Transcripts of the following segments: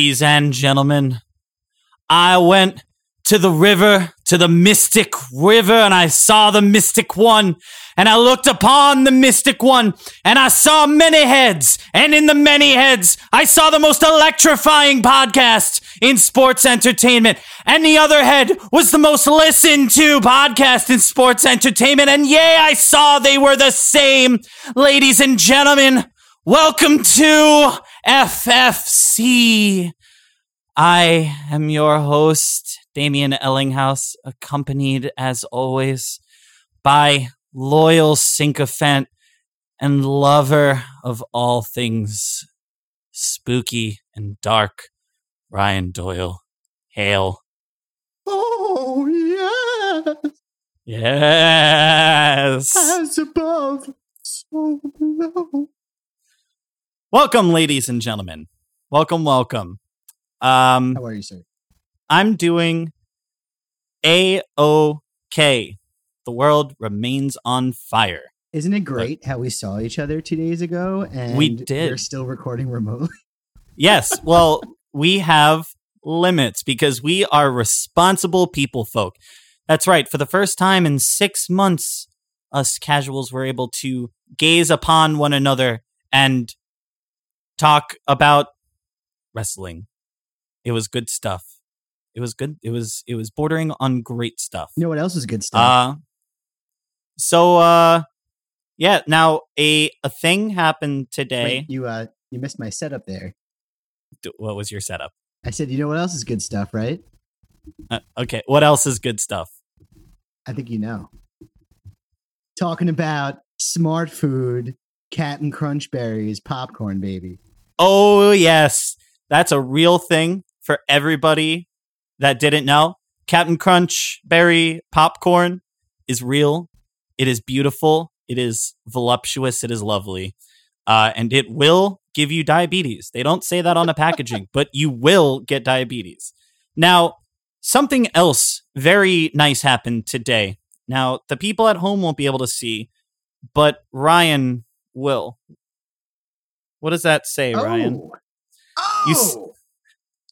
Ladies and gentlemen, I went to the river, to the mystic river, and I saw the mystic one. And I looked upon the mystic one, and I saw many heads. And in the many heads, I saw the most electrifying podcast in sports entertainment. And the other head was the most listened to podcast in sports entertainment. And yea, I saw they were the same. Ladies and gentlemen, welcome to FFC. I am your host, Damian Ellinghaus, accompanied as always by loyal sycophant and lover of all things spooky and dark, Ryan Doyle. Hail. Oh, yes. Yes. As above, so below. Welcome, ladies and gentlemen. Welcome, welcome. Um, How are you, sir? I'm doing a okay. The world remains on fire. Isn't it great how we saw each other two days ago and We did. we're still recording remotely? Yes, well, we have limits because we are responsible people folk. That's right. For the first time in six months, us casuals were able to gaze upon one another and talk about wrestling. It was good stuff. It was good. It was it was bordering on great stuff. You know what else is good stuff? Uh so uh yeah, now a a thing happened today. Wait, you uh, you missed my setup there. D- What was your setup? I said, you know what else is good stuff, right? Uh, okay, what else is good stuff? I think you know. Talking about smart food, Captain Crunch berries, popcorn, baby. Oh, yes. That's a real thing for everybody that didn't know. Captain Crunch berry popcorn is real. It is beautiful. It is voluptuous. It is lovely. Uh, and it will give you diabetes. They don't say that on the packaging, but you will get diabetes. Now, something else very nice happened today. Now, the people at home won't be able to see, but Ryan will. What does that say, Ryan? Oh, You Oh!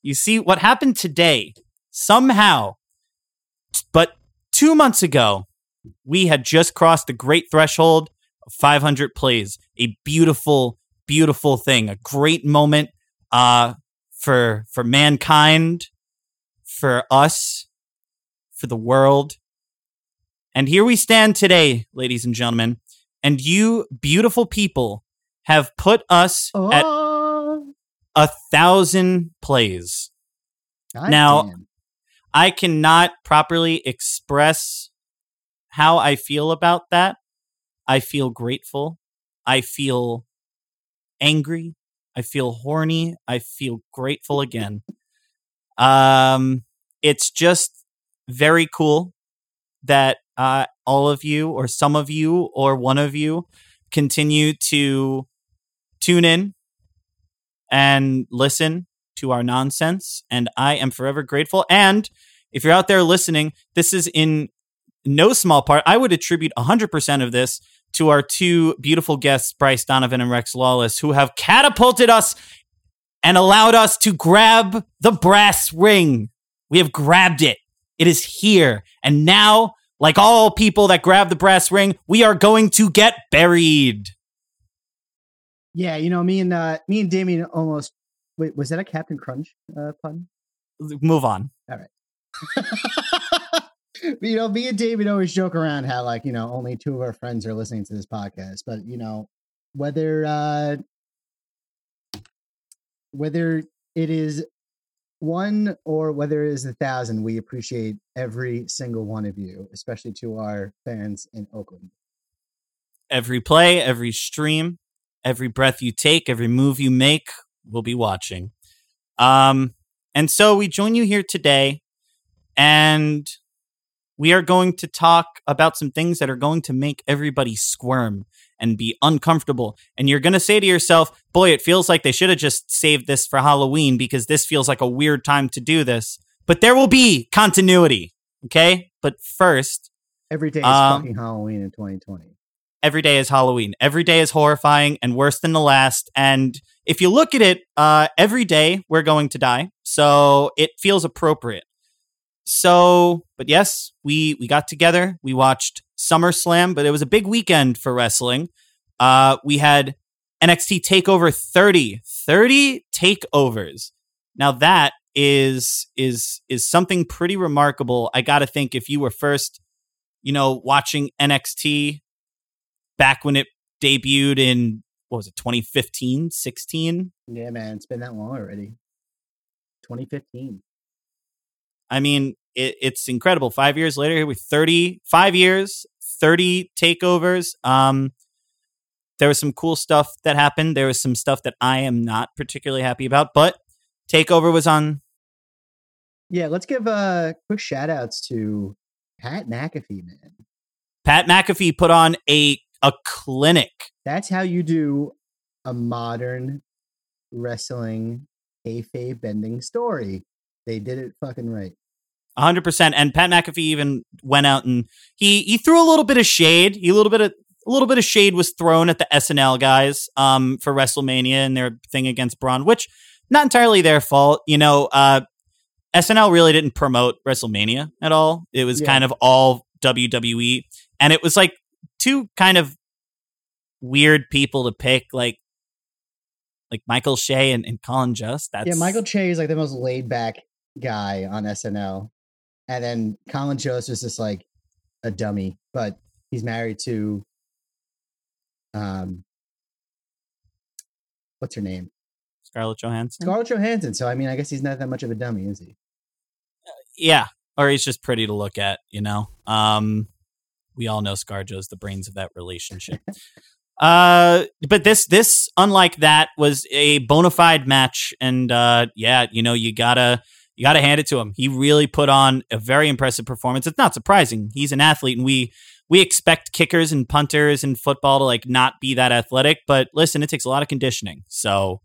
You see, what happened today, somehow, but two months ago, we had just crossed the great threshold of 500 plays. A beautiful, beautiful thing, a great moment uh, for for mankind, for us, for the world. And here we stand today, ladies and gentlemen. And you beautiful people have put us at Oh, a thousand plays. God Now- damn. I cannot properly express how I feel about that. I feel grateful. I feel angry. I feel horny. I feel grateful again. Um, it's just very cool that uh, all of you, or some of you, or one of you, continue to tune in and listen to our nonsense. And I am forever grateful. And if you're out there listening, this is in no small part. I would attribute 100% of this to our two beautiful guests, Bryce Donovan and Rex Lawless, who have catapulted us and allowed us to grab the brass ring. We have grabbed it. It is here. And now, like all people that grab the brass ring, we are going to get buried. Yeah, you know, me and uh, me and Damien almost. Wait, was that a Captain Crunch uh, pun? Move on. All right. you know, me and David always joke around how like you know only two of our friends are listening to this podcast, but you know whether uh whether it is one or whether it is a thousand, we appreciate every single one of you, especially to our fans in Oakland. every play, every stream, every breath you take, every move you make, we'll be watching. Um, and so we join you here today, and we are going to talk about some things that are going to make everybody squirm and be uncomfortable. And you're going to say to yourself, boy, it feels like they should have just saved this for Halloween because this feels like a weird time to do this. But there will be continuity. Okay. But first, Every day is Um, fucking Halloween in 2020. Every day is Halloween. Every day is horrifying and worse than the last. And if you look at it, uh, every day we're going to die. So it feels appropriate. So, but yes, we we got together. We watched SummerSlam, but it was a big weekend for wrestling. Uh, we had NXT Takeover 30, 30 takeovers. Now that is is is something pretty remarkable. I got to think if you were first, you know, watching NXT back when it debuted in what was it 2015, 16? Yeah, man, it's been that long already. 2015. I mean, it, it's incredible. Five years later, here with 35 years, 30 takeovers. Um, there was some cool stuff that happened. There was some stuff that I am not particularly happy about, but Takeover was on. Yeah, let's give uh quick shout outs to Pat McAfee, man. Pat McAfee put on a a clinic. That's how you do a modern wrestling kayfabe bending story. They did it fucking right. 100% and Pat McAfee even went out and he he threw a little bit of shade, he a little bit of a little bit of shade was thrown at the SNL guys um, for WrestleMania and their thing against Braun, which not entirely their fault. You know, uh, SNL really didn't promote WrestleMania at all. It was yeah. kind of all WWE, and it was like two kind of weird people to pick, like like Michael Che and, and Colin Jost. That's yeah, Michael Che is like the most laid back guy on SNL, and then Colin Jost is just like a dummy, but he's married to um what's her name? Scarlett Johansson. Scarlett Johansson. So I mean, I guess he's not that much of a dummy, is he? yeah, or he's just pretty to look at, you know. Um we all know Scarjo's the brains of that relationship. uh but this this unlike that was a bona fide match and uh yeah, you know, you got to you got to hand it to him. He really put on a very impressive performance. It's not surprising. He's an athlete and we we expect kickers and punters and football to like not be that athletic, but listen, it takes a lot of conditioning. So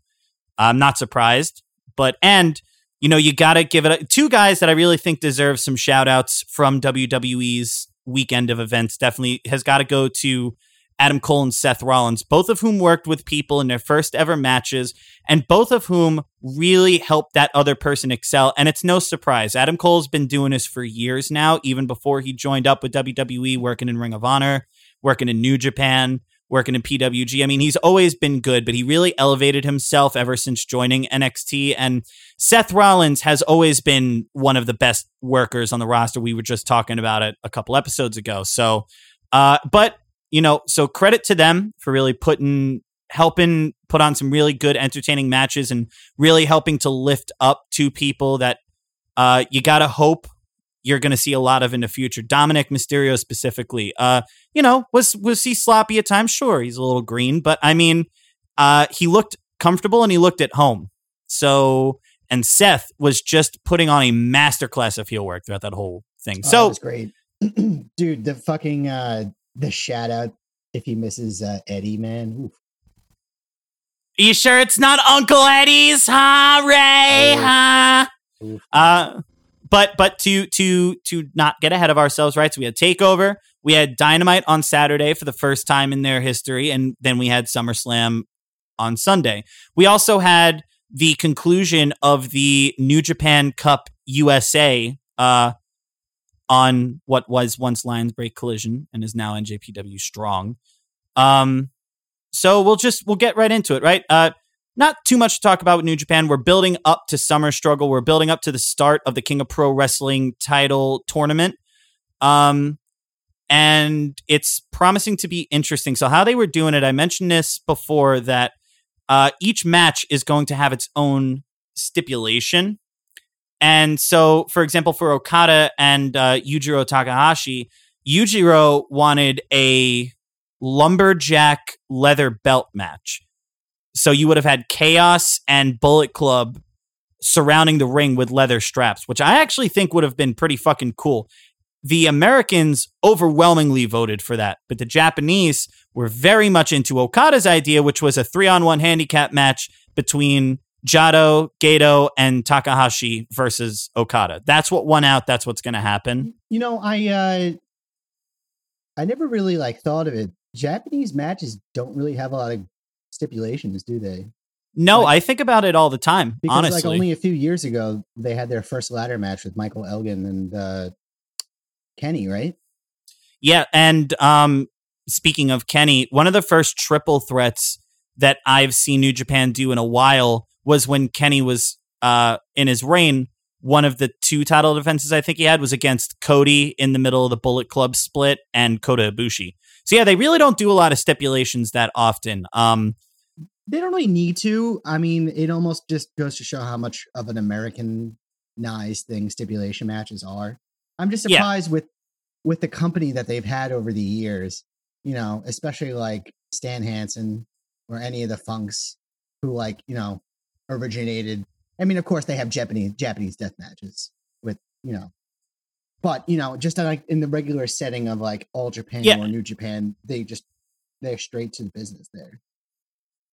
I'm not surprised. But and you know, you got to give it a, two guys that I really think deserve some shout outs from WWE's weekend of events. Definitely has got to go to Adam Cole and Seth Rollins, both of whom worked with people in their first ever matches, and both of whom really helped that other person excel. And it's no surprise. Adam Cole's been doing this for years now, even before he joined up with WWE, working in Ring of Honor, working in New Japan, working in PWG. I mean, he's always been good, but he really elevated himself ever since joining NXT. And Seth Rollins has always been one of the best workers on the roster. We were just talking about it a couple episodes ago. So, uh, but you know, so credit to them for really putting helping put on some really good entertaining matches and really helping to lift up two people that uh, you got to hope you're going to see a lot of in the future. Dominik Mysterio specifically, uh, you know, was was he sloppy at times? Sure, he's a little green, but I mean, uh, he looked comfortable and he looked at home. So, and Seth was just putting on a masterclass of heel work throughout that whole thing. Oh, so, was great, dude. The fucking uh, the shout out if he misses uh, Eddie, man. Oof. You sure it's not Uncle Eddie's, huh, Ray? Huh? Uh, but but to to to not get ahead of ourselves, right? So we had Takeover, we had Dynamite on Saturday for the first time in their history, and then we had SummerSlam on Sunday. We also had the conclusion of the New Japan Cup USA uh, on what was once Lion's Break Collision and is now NJPW Strong. Um, so we'll just we'll get right into it, right? Uh, not too much to talk about with New Japan. We're building up to Summer Struggle. We're building up to the start of the King of Pro Wrestling title tournament. Um, and it's promising to be interesting. So, how they were doing it, I mentioned this before that uh, each match is going to have its own stipulation. And so, for example, for Okada and uh, Yujiro Takahashi, Yujiro wanted a lumberjack leather belt match. So you would have had Chaos and Bullet Club surrounding the ring with leather straps, which I actually think would have been pretty fucking cool. The Americans overwhelmingly voted for that, but the Japanese were very much into Okada's idea, which was a three on one handicap match between Jado, Gedo, and Takahashi versus Okada. That's what won out. That's what's going to happen. You know, I uh I never really like thought of it Japanese matches don't really have a lot of stipulations, do they? No, Like- I think about it all the time. Because honestly, like only a few years ago, they had their first ladder match with Michael Elgin and uh, Kenny, right? Yeah, and um speaking of Kenny, one of the first triple threats that I've seen New Japan do in a while was when Kenny was uh in his reign. One of the two title defenses I think he had was against Cody in the middle of the Bullet Club split and Kota Ibushi. So yeah, they really don't do a lot of stipulations that often. Um They don't really need to. I mean, it almost just goes to show how much of an Americanized thing stipulation matches are. I'm just Yeah. surprised with with the company that they've had over the years. You know, especially like Stan Hansen or any of the Funks who like you know originated. I mean, of course, they have Japanese Japanese death matches with you know, but you know, just like in the regular setting of like All Japan Yeah. or New Japan, they just they're straight to the business there.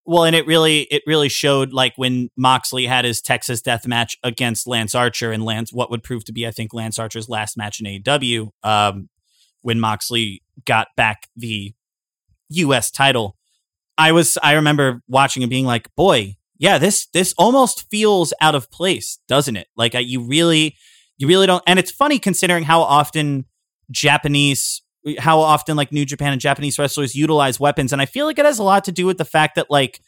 Well, and it really it really showed like when Moxley had his Texas death match against Lance Archer and Lance what would prove to be I think Lance Archer's last match in AEW um when Moxley got back the US title. I was I remember watching and being like, "Boy, yeah, this this almost feels out of place, doesn't it?" Like I, you really you really don't and it's funny considering how often Japanese how often like New Japan and Japanese wrestlers utilize weapons. And I feel like it has a lot to do with the fact that like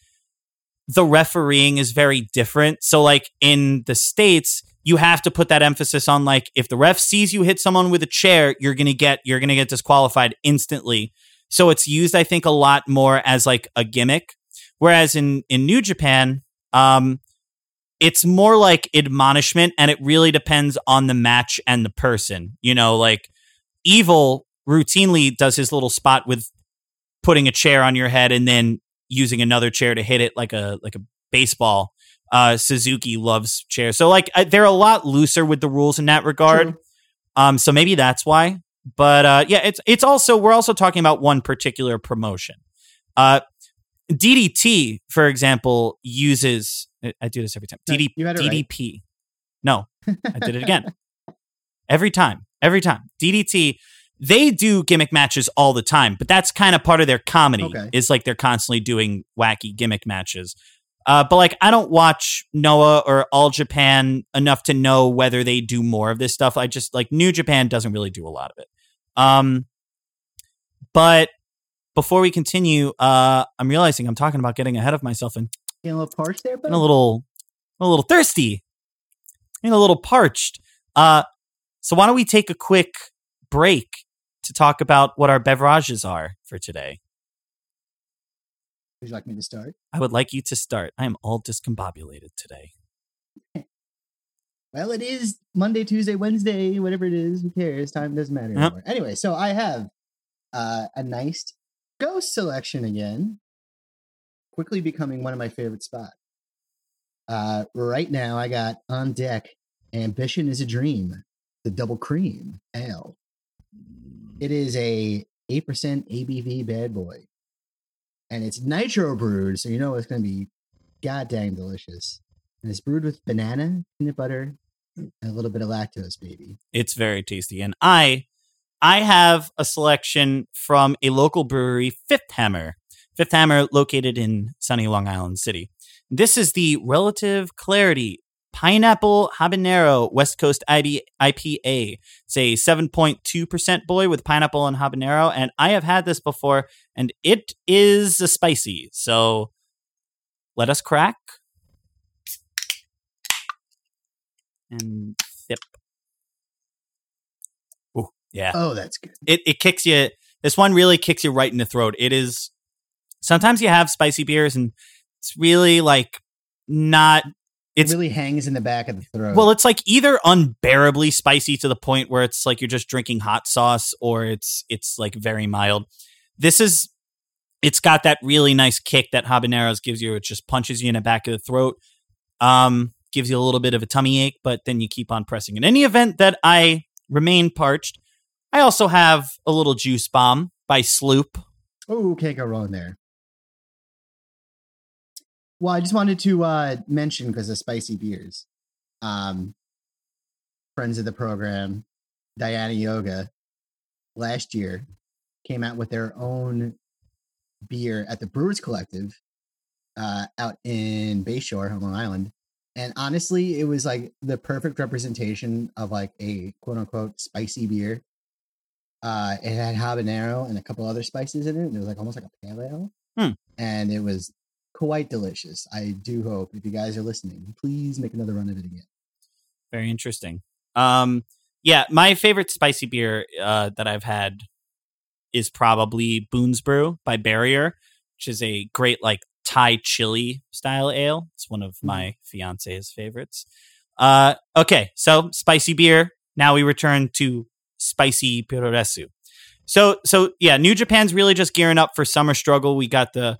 the refereeing is very different. So like in the States, you have to put that emphasis on like if the ref sees you hit someone with a chair, you're gonna get you're gonna get disqualified instantly. So it's used, I think, a lot more as like a gimmick. Whereas in in New Japan, um, it's more like admonishment and it really depends on the match and the person. You know, like Evil routinely does his little spot with putting a chair on your head and then using another chair to hit it like a like a baseball. Uh, Suzuki loves chairs, so like I, they're a lot looser with the rules in that regard. True. Um, so maybe that's why. But uh, yeah, it's it's also we're also talking about one particular promotion. Uh, DDT, for example, uses I- I do this every time. No, DD, you had it right. No, I did it again. every time, every time. DDT, they do gimmick matches all the time, but that's kind of part of their comedy. Okay. Is like they're constantly doing wacky gimmick matches. Uh, but like I don't watch Noah or All Japan enough to know whether they do more of this stuff. I just like New Japan doesn't really do a lot of it. Um, but before we continue, uh, I'm realizing I'm talking about getting ahead of myself and Getting a little parched there, but a little, a little thirsty, getting a little parched. Uh, so why don't we take a quick break to talk about what our beverages are for today? would you like me to start? I would like you to start. I am all discombobulated today. Well, it is Monday, Tuesday, Wednesday, whatever it is. Who cares? Time doesn't matter Yep. anymore. Anyway, so I have uh, a nice ghost selection again, quickly becoming one of my favorite spots. Uh, right now, I got on deck Ambition is a Dream, the double cream ale. It is a 8% ABV bad boy. And it's nitro brewed, so you know it's going to be goddamn delicious. And it's brewed with banana, peanut butter, and a little bit of lactose, baby. It's very tasty. And I I have a selection from a local brewery, Fifth Hammer. Fifth Hammer located in sunny Long Island City. This is the Relative Clarity Pineapple Habanero West Coast IB, IPA. It's a 7.2% boy with pineapple and habanero. And I have had this before, and it is a spicy. So let us crack. And sip. Ooh, yeah Oh, that's good. it it kicks you. This one really kicks you right in the throat. It is. Sometimes you have spicy beers, and it's really like not. It's it really hangs in the back of the throat. well, it's like either unbearably spicy to the point where it's like you're just drinking hot sauce, or it's it's like very mild. This is. It's got that really nice kick that habaneros gives you. It just punches you in the back of the throat. Um, gives you a little bit of a tummy ache, but then you keep on pressing. In any event that I remain parched, I also have a little juice bomb by Sloop. oh, can't go wrong there. Well, I just wanted to uh, mention because of spicy beers. Um, friends of the program, Diana Yoga, last year came out with their own beer at the Brewers Collective uh, out in Bayshore, on Long Island. And honestly, it was like the perfect representation of like a quote unquote spicy beer. Uh, it had habanero and a couple other spices in it. And it was like almost like a pale ale. Hmm. And it was quite delicious. I do hope if you guys are listening, please make another run of it again. Very interesting. Um, yeah, my favorite spicy beer uh, that I've had is probably Boone's Brew by Barrier, which is a great like Thai chili style ale. It's one of my fiance's favorites. Uh, okay, so spicy beer. Now we return to spicy puroresu. So, so yeah, New Japan's really just gearing up for summer struggle. We got the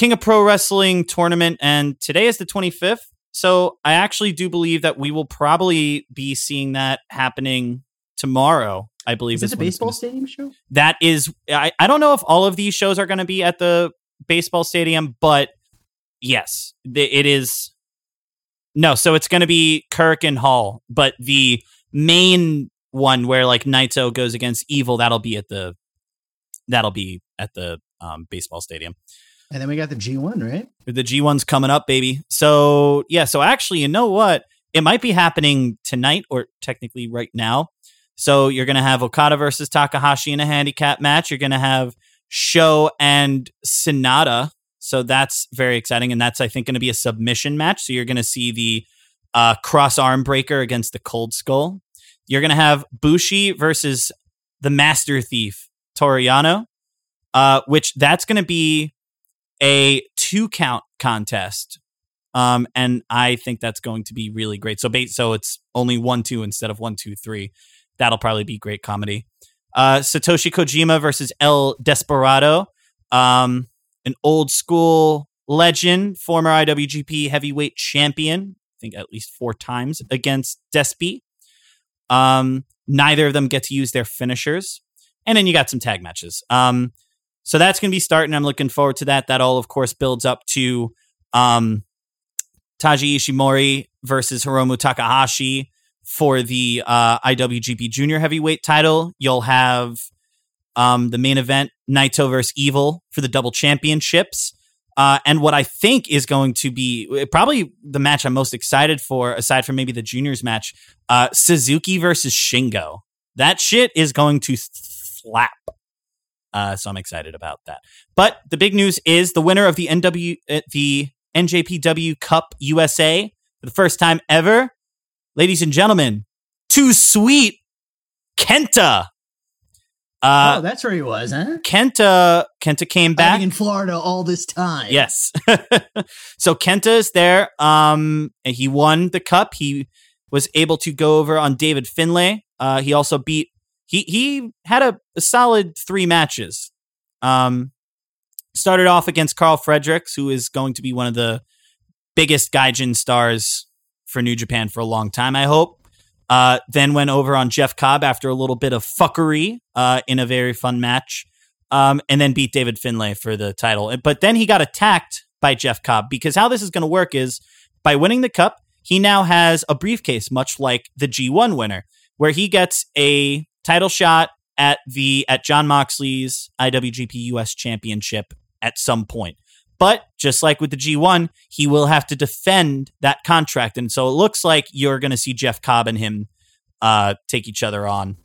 King of Pro Wrestling tournament, and today is the 25th. So, I actually do believe that we will probably be seeing that happening tomorrow. I believe Is it the when it's baseball stadium show? that is I, I don't know if all of these shows are going to be at the baseball stadium but yes the, it is no so it's going to be Korakuen Hall but the main one where like naito goes against evil that'll be at the that'll be at the um, baseball stadium And then we got the G1, right? the G1's coming up, baby. So, yeah, so actually, you know what? It might be happening tonight or technically right now. So, you're going to have Okada versus Takahashi in a handicap match. You're going to have Sho and Sanada. So, that's very exciting. And that's, I think, going to be a submission match. So, you're going to see the uh, cross arm breaker against the cold skull. You're going to have Bushi versus the Master Thief, Toriano, uh, which that's going to be a two count contest. Um, and I think that's going to be really great. So, ba- so it's only one, two instead of one, two, three. That'll probably be great comedy. Uh, Satoshi Kojima versus El Desperado, um, an old school legend, former IWGP heavyweight champion. I think at least four times against Despi. Um, neither of them get to use their finishers, and then you got some tag matches. Um, so that's going to be starting. I'm looking forward to that. That all, of course, builds up to um, Taiji Ishimori versus Hiromu Takahashi for the uh, IWGP Junior Heavyweight title. You'll have um, the main event Naito versus Evil for the double championships. Uh, and what I think is going to be uh, probably the match I'm most excited for, aside from maybe the juniors match, uh, Suzuki versus Shingo. That shit is going to slap. Uh, so I'm excited about that. But the big news is the winner of the NW, uh, the NJPW Cup USA for the first time ever, ladies and gentlemen, too sweet, Kenta. Uh, oh, that's where he was, huh? Kenta, Kenta came back. Hiding in Florida all this time. Yes. so Kenta is there. Um, and he won the cup. He was able to go over on David Finlay. Uh, he also beat. He he had a, a solid three matches. Um, started off against Karl Fredericks, who is going to be one of the biggest Gaijin stars for New Japan for a long time. I hope. Uh, then went over on Jeff Cobb after a little bit of fuckery uh, in a very fun match um, and then beat David Finlay for the title. But then he got attacked by Jeff Cobb because how this is going to work is by winning the cup, he now has a briefcase, much like the G1 winner, where he gets a title shot at the at Jon Moxley's IWGP US Championship at some point. But just like with the G1, he will have to defend that contract, and so it looks like you're going to see Jeff Cobb and him uh, take each other on,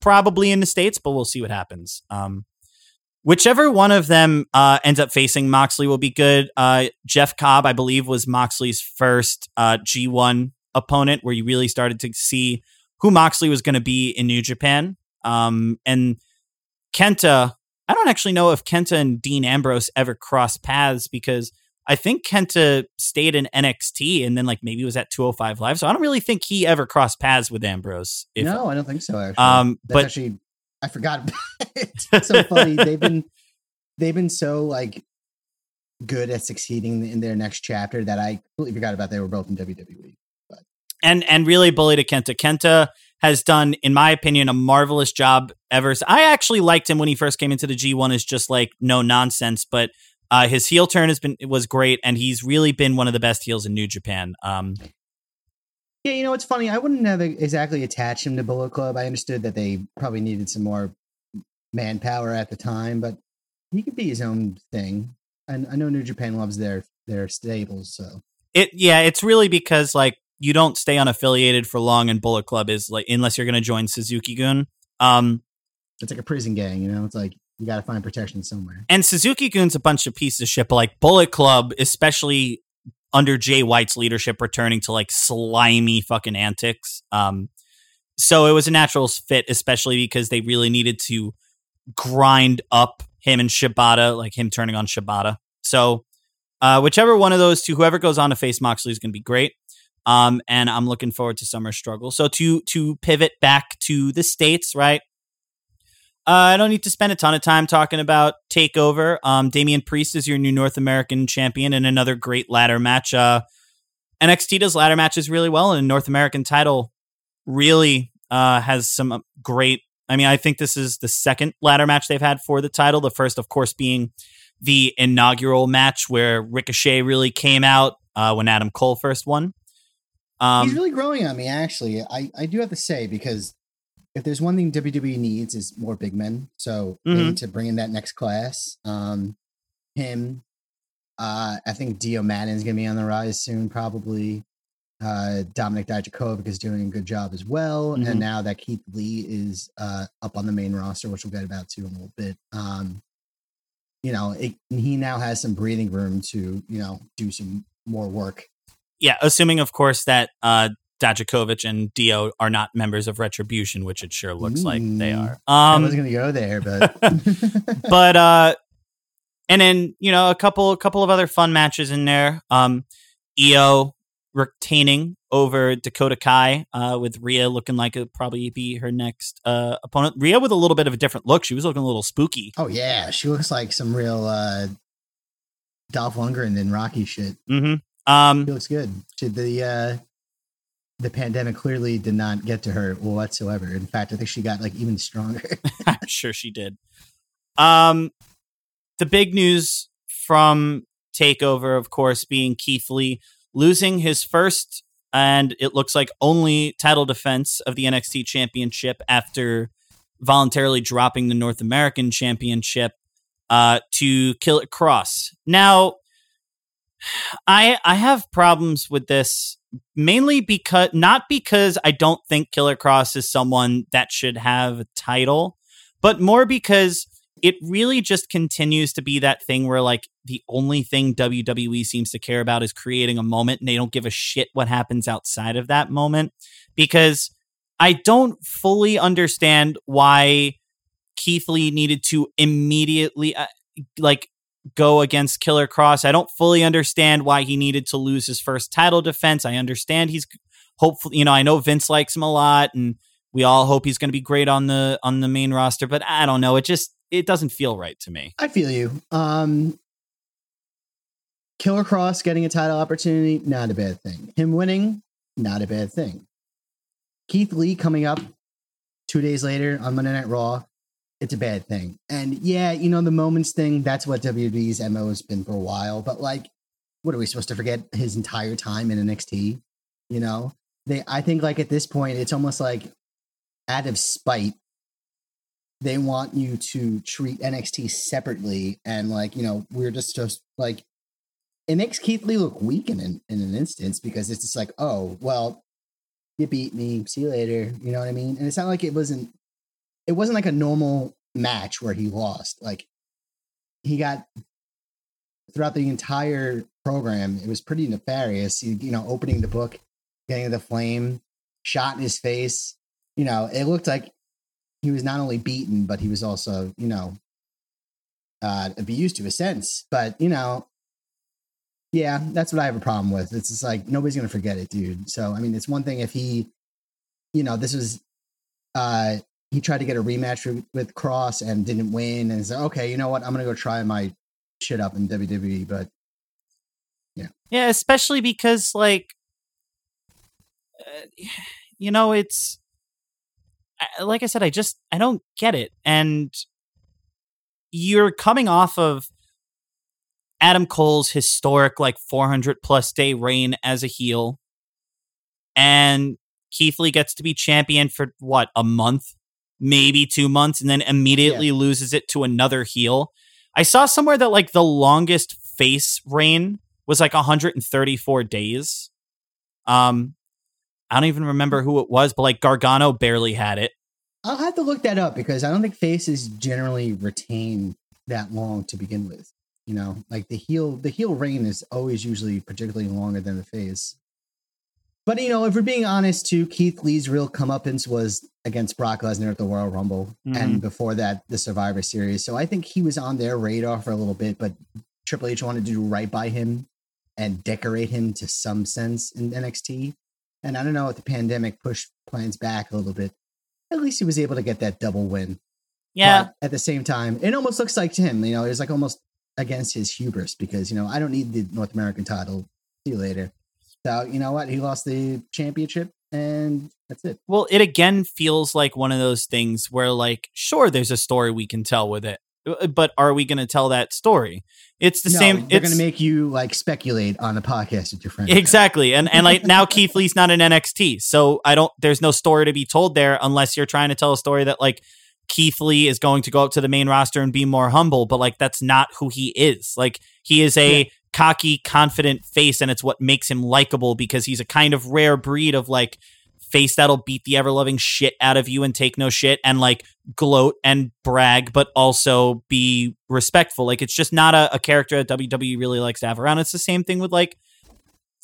probably in the states, but we'll see what happens. Um, whichever one of them uh, ends up facing Moxley will be good. Uh, Jeff Cobb, I believe, was Moxley's first uh, G1 opponent where you really started to see who Moxley was going to be in New Japan. Um, and Kenta, I don't actually know if Kenta and Dean Ambrose ever crossed paths because I think Kenta stayed in NXT and then like maybe was at 205 Live. So I don't really think he ever crossed paths with Ambrose. If, no, I don't think so. Actually, Um, That's but actually I forgot. About it. It's so funny. they've been they've been so like good at succeeding in their next chapter that I completely forgot about they were both in. WWE. And and really bully to Kenta. Kenta has done, in my opinion, a marvelous job ever. I actually liked him when he first came into the G1 as just like no nonsense, but uh, his heel turn has been was great, and he's really been one of the best heels in New Japan. Um, Yeah, you know it's funny. I wouldn't have exactly attached him to Bullet Club. I understood that they probably needed some more manpower at the time, but he could be his own thing. And I know New Japan loves their their stables, so It yeah, it's really because like you don't stay unaffiliated for long and Bullet Club is like unless you're gonna join Suzuki Gun. Um it's like a prison gang, you know. It's like you got to find protection somewhere. and Suzuki Gun's a bunch of pieces of shit, but like Bullet Club, especially under Jay White's leadership, returning to like slimy fucking antics. Um, so it was a natural fit, especially because they really needed to grind up him and Shibata, like him turning on Shibata. So uh, whichever one of those two, whoever goes on to face Moxley is going to be great. Um, and I'm looking forward to Summer Struggle. So to to pivot back to the states, right? Uh, I don't need to spend a ton of time talking about Takeover. Um, Damian Priest is your new North American champion in another great ladder match. Uh, NXT does ladder matches really well, and North American title really uh, has some great. I mean, I think this is the second ladder match they've had for the title. The first, of course, being the inaugural match where Ricochet really came out uh, when Adam Cole first won. Um, He's really growing on me, actually. I, I do have to say, because if there's one thing WWE needs is more big men. So they Mhm. need to bring in that next class. Um, him, uh, I think Dio Maddin's gonna be on the rise soon, probably. Uh, Dominik Dijakovic is doing a good job as well, Mhm. and now that Keith Lee is uh, up on the main roster, which we'll get about to in a little bit. Um, you know, it, he now has some breathing room to you know do some more work yeah, assuming, of course, that uh, Dijakovic and Dio are not members of Retribution, which it sure looks like they are. I Um, was gonna go there, but but uh and then you know a couple a couple of other fun matches in there. Um Io retaining over dakota kai uh with Rhea looking like it probably be her next uh opponent. Rhea with a little bit of a different look. She was looking a little spooky. Oh yeah, she looks like some real uh, Dolph Lundgren and Rocky shit. mm-hmm um She looks good. She, the uh, the pandemic clearly did not get to her whatsoever. In fact, I think she got like even stronger. I'm sure she did. Um, the big news from Takeover, of course, being Keith Lee losing his first and it looks like only title defense of the NXT Championship after voluntarily dropping the North American Championship uh, to Killer Kross. Now, I I have problems with this mainly because not because I don't think Killer Kross is someone that should have a title, but more because it really just continues to be that thing where like the only thing WWE seems to care about is creating a moment and they don't give a shit what happens outside of that moment because I don't fully understand why Keith Lee needed to immediately uh, like go against Killer Kross. I don't fully understand why he needed to lose his first title defense. I understand he's hopefully, you know, I know Vince likes him a lot and we all hope he's going to be great on the on the main roster, but I don't know, it just it doesn't feel right to me. I feel you. Um, Killer Kross getting a title opportunity, not a bad thing. Him winning, not a bad thing. Keith Lee coming up two days later on Monday Night Raw, it's a bad thing. And yeah, you know, the moments thing, that's what WWE's MO has been for a while. But like, what are we supposed to forget his entire time in NXT? You know, they, I think like at this point, it's almost like out of spite, they want you to treat NXT separately. And like, you know, we're just, just like, it makes Keith Lee look weak in an, in an instance because it's just like, oh, well, you beat me. See you later. You know what I mean? And it's not like it wasn't it wasn't like a normal match where he lost. Like he got throughout the entire program, it was pretty nefarious. You, you know, opening the book, getting the flame, shot in his face. You know, it looked like he was not only beaten, but he was also, you know, uh, abused to a sense. But you know, yeah, that's what I have a problem with. It's just like nobody's gonna forget it, dude. So I mean, it's one thing if he, you know, this was, uh, he tried to get a rematch with, Kross and didn't win, and said, okay, you know what, I'm gonna go try my shit up in WWE. But Yeah, Yeah, especially because like uh, you know, it's like I said I just I don't get it. And you're coming off of Adam Cole's historic like 400 plus day reign as a heel and Keith Lee gets to be champion for what, a month, maybe 2 months and then immediately loses it to another heel. I saw somewhere that like the longest face reign was like 134 days. Um, I don't even remember who it was, but like Gargano barely had it. I'll have to look that up because I don't think faces generally retain that long to begin with. You know, like the heel, the heel reign is always usually particularly longer than the face. But you know, if we're being honest, too, Keith Lee's real comeuppance was against Brock Lesnar at the Royal Rumble, Mhm. and before that, the Survivor Series. So I think he was on their radar for a little bit, but Triple H wanted to do right by him and decorate him to some sense in NXT. And I don't know if the pandemic pushed plans back a little bit. At least he was able to get that double win. Yeah, But at the same time, it almost looks like to him, you know, it was like almost against his hubris because, you know, I don't need the North American title. See you later. So, you know what? He lost the championship and that's it. Well, it again feels like one of those things where, like, sure, there's a story we can tell with it, uh, but are we going to tell that story? It's the no, same. They're It's going to make you like speculate on a podcast with your friends. exactly, and and like now Keith Lee's not in NXT, so I don't. There's no story to be told there unless you're trying to tell a story that like Keith Lee is going to go up to the main roster and be more humble, but like that's not who he is. Like he is a Yeah. Cocky, confident face, and it's what makes him likable because he's a kind of rare breed of like face that'll beat the ever loving shit out of you and take no shit and like gloat and brag, but also be respectful. Like it's just not a, a character that WWE really likes to have around. It's the same thing with like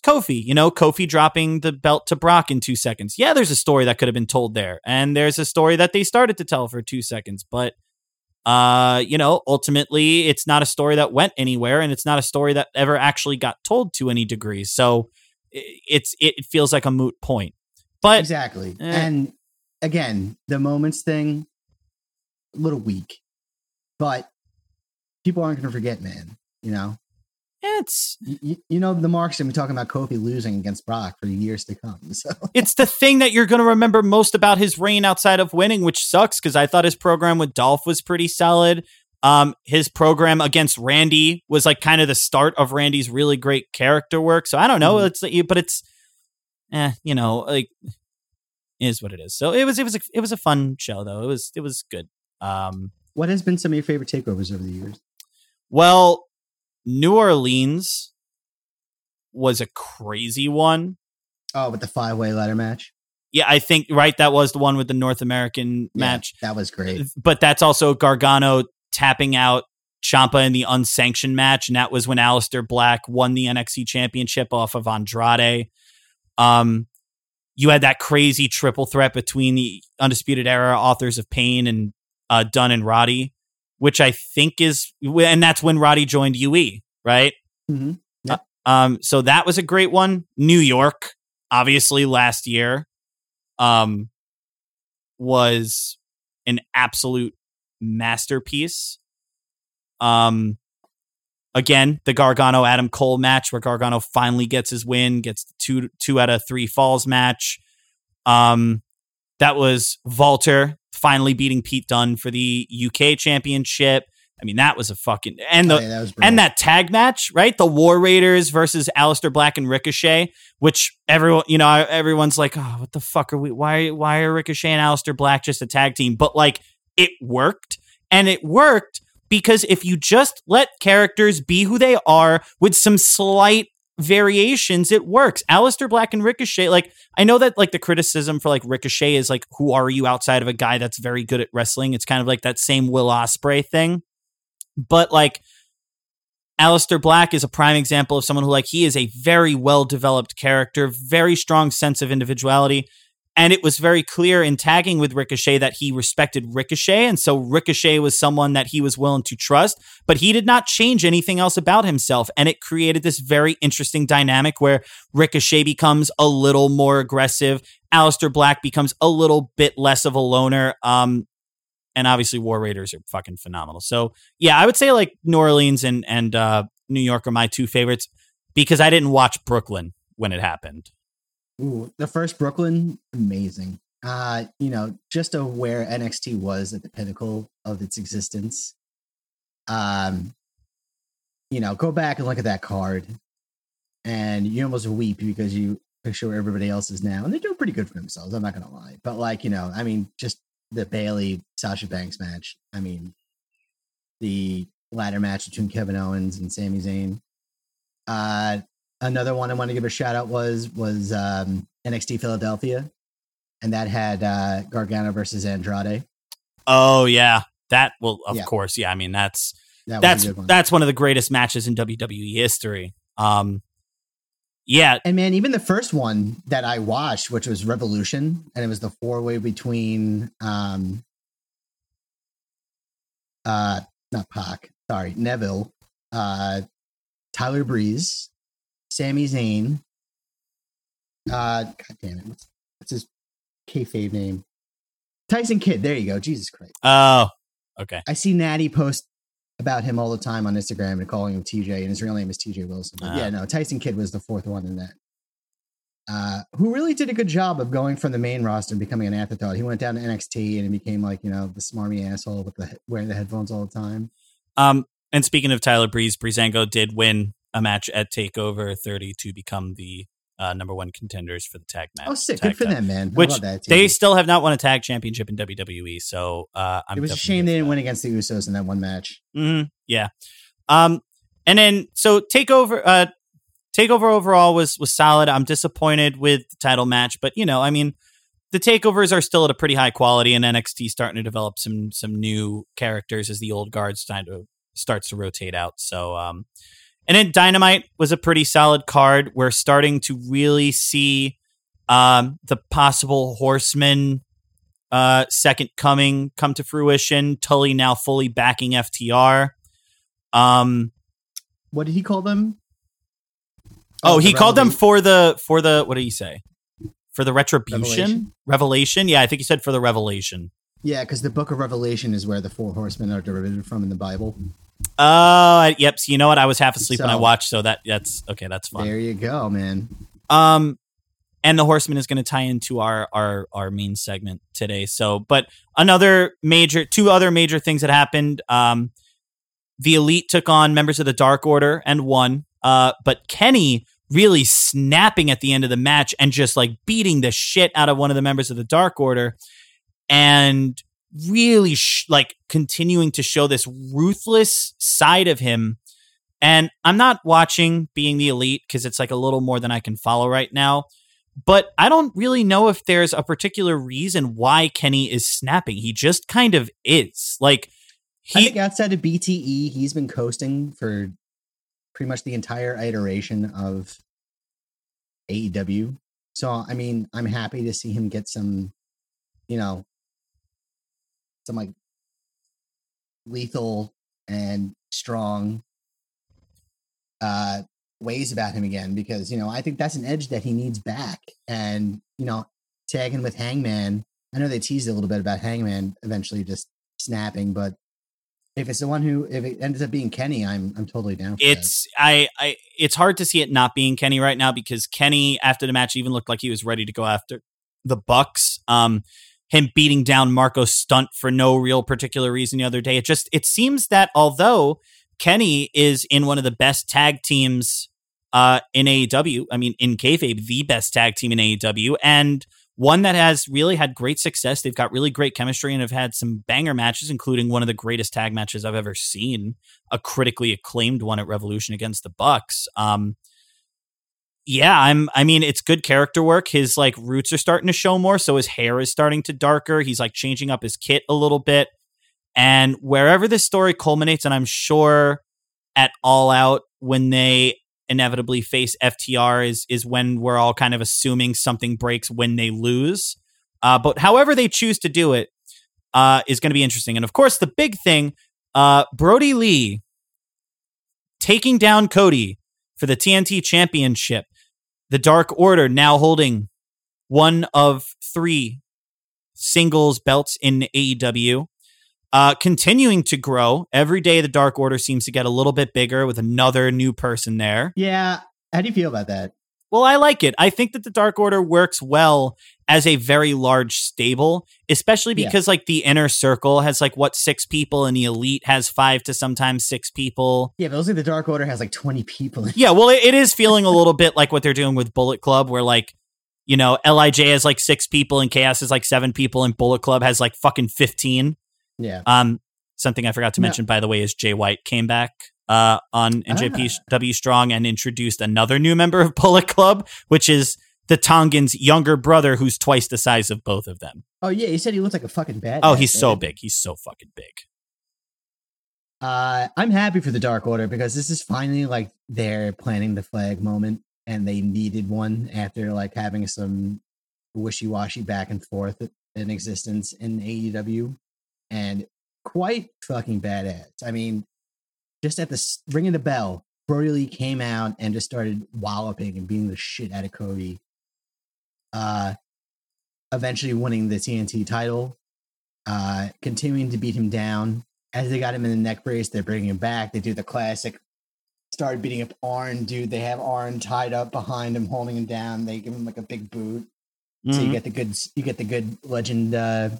Kofi, you know, Kofi dropping the belt to Brock in two seconds. Yeah, there's a story that could have been told there. And there's a story that they started to tell for two seconds. But uh, you know, ultimately it's not a story that went anywhere and it's not a story that ever actually got told to any degree. So it's it feels like a moot point. But Exactly. Eh. And again, the moments thing, a little weak, but people aren't going to forget, man. You know, it's you, you know the marks and we're talking about Kofi losing against Brock for years to come. So it's the thing that you're going to remember most about his reign outside of winning, which sucks because I thought his program with Dolph was pretty solid. Um, his program against Randy was like kind of the start of Randy's really great character work. So I don't know. Mhm. It's but it's, eh, you know, like is what it is. So it was it was a, it was a fun show though. It was it was good. Um, what has been some of your favorite takeovers over the years? well, New Orleans was a crazy one. Oh, with the five way ladder match. Yeah, I think right. That was the one with the North American Yeah, match. that was great. but that's also Gargano tapping out Ciampa in the unsanctioned match, and that was when Aleister Black won the NXT Championship off of Andrade. Um, you had that crazy triple threat between the Undisputed Era authors of Pain and uh, Dunne and Roddy, which I think is, and that's when Roddy joined UE, right? Mhm. Um, so that was a great one. New York, obviously, last year, um, was an absolute masterpiece. Um, again, the Gargano Adam Cole match where Gargano finally gets his win, gets two two out of three falls match. Um, that was Walter finally beating Pete Dunne for the UK championship. I mean, that was a fucking and the Oh, yeah, that and that tag match, right? The War Raiders versus Aleister Black and Ricochet, which everyone, you know, everyone's like, oh, what the fuck are we? Why, why are Ricochet and Aleister Black just a tag team? But like, it worked, and it worked because if you just let characters be who they are with some slight variations, it works. Aleister Black and Ricochet, like, I know that like the criticism for like Ricochet is like, who are you outside of a guy that's very good at wrestling? It's kind of like that same Will Ospreay thing but like Aleister Black is a prime example of someone who like he is a very well developed character, very strong sense of individuality. And it was very clear in tagging with Ricochet that he respected Ricochet. And so Ricochet was someone that he was willing to trust, but he did not change anything else about himself. And it created this very interesting dynamic where Ricochet becomes a little more aggressive. Aleister Black becomes a little bit less of a loner. Um, and obviously War Raiders are fucking phenomenal. So yeah, I would say like New Orleans and and uh, New York are my two favorites because I didn't watch Brooklyn when it happened. Ooh, the first Brooklyn, amazing. Uh, you know, just to where NXT was at the pinnacle of its existence. Um, you know, go back and look at that card, and you almost weep because you picture where everybody else is now, and they're doing pretty good for themselves. I'm not gonna lie, but like you know, I mean, just the Bayley Sasha Banks match. I mean, the ladder match between Kevin Owens and Sami Zayn. Uh, another one I want to give a shout out was was um, NXT Philadelphia, and that had uh, Gargano versus Andrade. Oh yeah, that will of Yeah. course, yeah. I mean, that's That that's one. that's one of the greatest matches in WWE history. Um, yeah, And man, even the first one that I watched, which was Revolution, and it was the four way between um uh not Pac, sorry, Neville, uh Tyler Breeze, Sami Zayn, uh god damn it, what's, what's his kayfabe name? Tyson Kidd, there you go. Jesus Christ. oh, okay. I see Natty post about him all the time on Instagram and calling him TJ, and his real name is TJ Wilson. But Ah. yeah, no, Tyson Kidd was the fourth one in that. Uh, who really did a good job of going from the main roster and becoming an afterthought. He went down to NXT and he became like you know the smarmy asshole with the wearing the headphones all the time. Um, and speaking of Tyler Breeze, Breezango did win a match at Takeover 30 to become the uh, number one contenders for the tag match. Oh, sick! Good for them, man. Which that They still have not won a tag championship in WWE, so uh, I'm It was a shame they didn't that. win against the Usos in that one match. hmm Yeah. Um, and then so takeover. Uh, takeover overall was was solid. I'm disappointed with the title match, but you know, I mean, the takeovers are still at a pretty high quality, and NXT starting to develop some some new characters as the old guard starts to rotate out. So, um, and then Dynamite was a pretty solid card. We're starting to really see um the possible Horseman uh second coming come to fruition. Tully now fully backing FTR. Um What did he call them? oh, the he called them for the for the what did he say? For the retribution? Revelation? Revelation? Yeah, I think he said for the revelation. Yeah, because the Book of Revelation is where the four horsemen are derived from in the Bible. Uh yep, so you know what? I was half asleep when I watched, so that that's okay, that's fine. There you go, man. Um, and the Horseman is going to tie into our our our main segment today. So, but another major, two other major things that happened. Um, the Elite took on members of the Dark Order and won. Uh, but Kenny really snapping at the end of the match and just like beating the shit out of one of the members of the Dark Order, and really sh- like continuing to show this ruthless side of him and I'm not watching Being the Elite because it's like a little more than I can follow right now. But I don't really know if there's a particular reason why Kenny is snapping. He just kind of is. Like I think outside of BTE, he's been coasting for pretty much the entire iteration of AEW. So, I mean, I'm happy to see him get some, you know, some like lethal and strong uh ways about him again because you know I think that's an edge that he needs back and you know tagging with Hangman I know they teased a little bit about Hangman eventually just snapping but if it's the one who if it ends up being Kenny I'm I'm totally down for that. it's I, I it's hard to see it not being Kenny right now because Kenny after the match even looked like he was ready to go after the Bucks. Um him beating down Marko Stunt for no real particular reason the other day. It just it seems that although Kenny is in one of the best tag teams uh, in AEW, I mean in kayfabe, the best tag team in AEW, and one that has really had great success. They've got really great chemistry and have had some banger matches, including one of the greatest tag matches I've ever seen, a critically acclaimed one at Revolution against the Bucks. Um, yeah, I'm. I mean, it's good character work. His like roots are starting to show more, so his hair is starting to darker. He's like changing up his kit a little bit, and wherever this story culminates, and I'm sure at All Out when they inevitably face FTR is is when we're all kind of assuming something breaks when they lose. Uh, but however they choose to do it uh, is going to be interesting. And of course, the big thing, uh, Brodie Lee taking down Cody for the TNT Championship. The Dark Order now holding one of three singles belts in AEW. Uh, continuing to grow. Every day, the Dark Order seems to get a little bit bigger with another new person there. yeah how do you feel about that Well, I like it. I think that the Dark Order works well as a very large stable, especially Yeah. because like the inner circle has like what six people and the elite has five to sometimes six people. yeah but like the Dark Order has like 20 people Yeah, well, it, it is feeling a little bit like what they're doing with Bullet Club, where like, you know, Lij has like six people and Chaos is like seven people, and Bullet Club has like fucking fifteen. yeah Um, something I forgot to No. mention, by the way, is Jay White came back uh, on NJPW Strong and introduced another new member of Bullet Club, which is the Tongan's younger brother, who's twice the size of both of them. Oh yeah, he said he looked like a fucking bad. Oh, he's so big. He's so fucking big. Uh, I'm happy for the Dark Order because this is finally like their planting the flag moment, and they needed one after like having some wishy-washy back and forth in existence in AEW, and quite fucking badass. I mean, just at the s- ring of the bell, Brodie Lee came out and just started walloping and beating the shit out of Cody. Uh, eventually winning the TNT title, uh, continuing to beat him down as they got him in the neck brace, they're bringing him back. They do the classic, start beating up Arn, dude. They have Arn tied up behind him, holding him down. They give him like a big boot, so you Mhm. get the good, you get the good legend uh,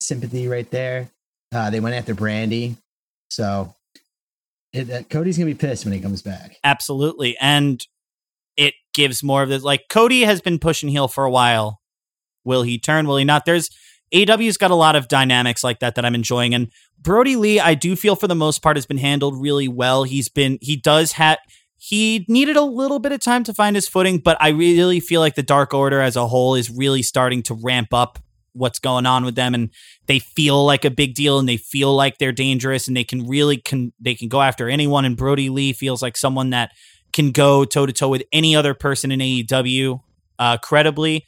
sympathy right there. Uh, they went after Brandi, so it, uh, Cody's gonna be pissed when he comes back. Absolutely. And it gives more of this. Like Cody has been pushing heel for a while. Will he turn? Will he not? There's AEW's got a lot of dynamics like that that I'm enjoying. And Brodie Lee, I do feel for the most part has been handled really well. He's been, he does have, he needed a little bit of time to find his footing, but I really feel like the Dark Order as a whole is really starting to ramp up what's going on with them and they feel like a big deal and they feel like they're dangerous and they can really can they can go after anyone and Brodie Lee feels like someone that can go toe to toe with any other person in AEW uh, credibly.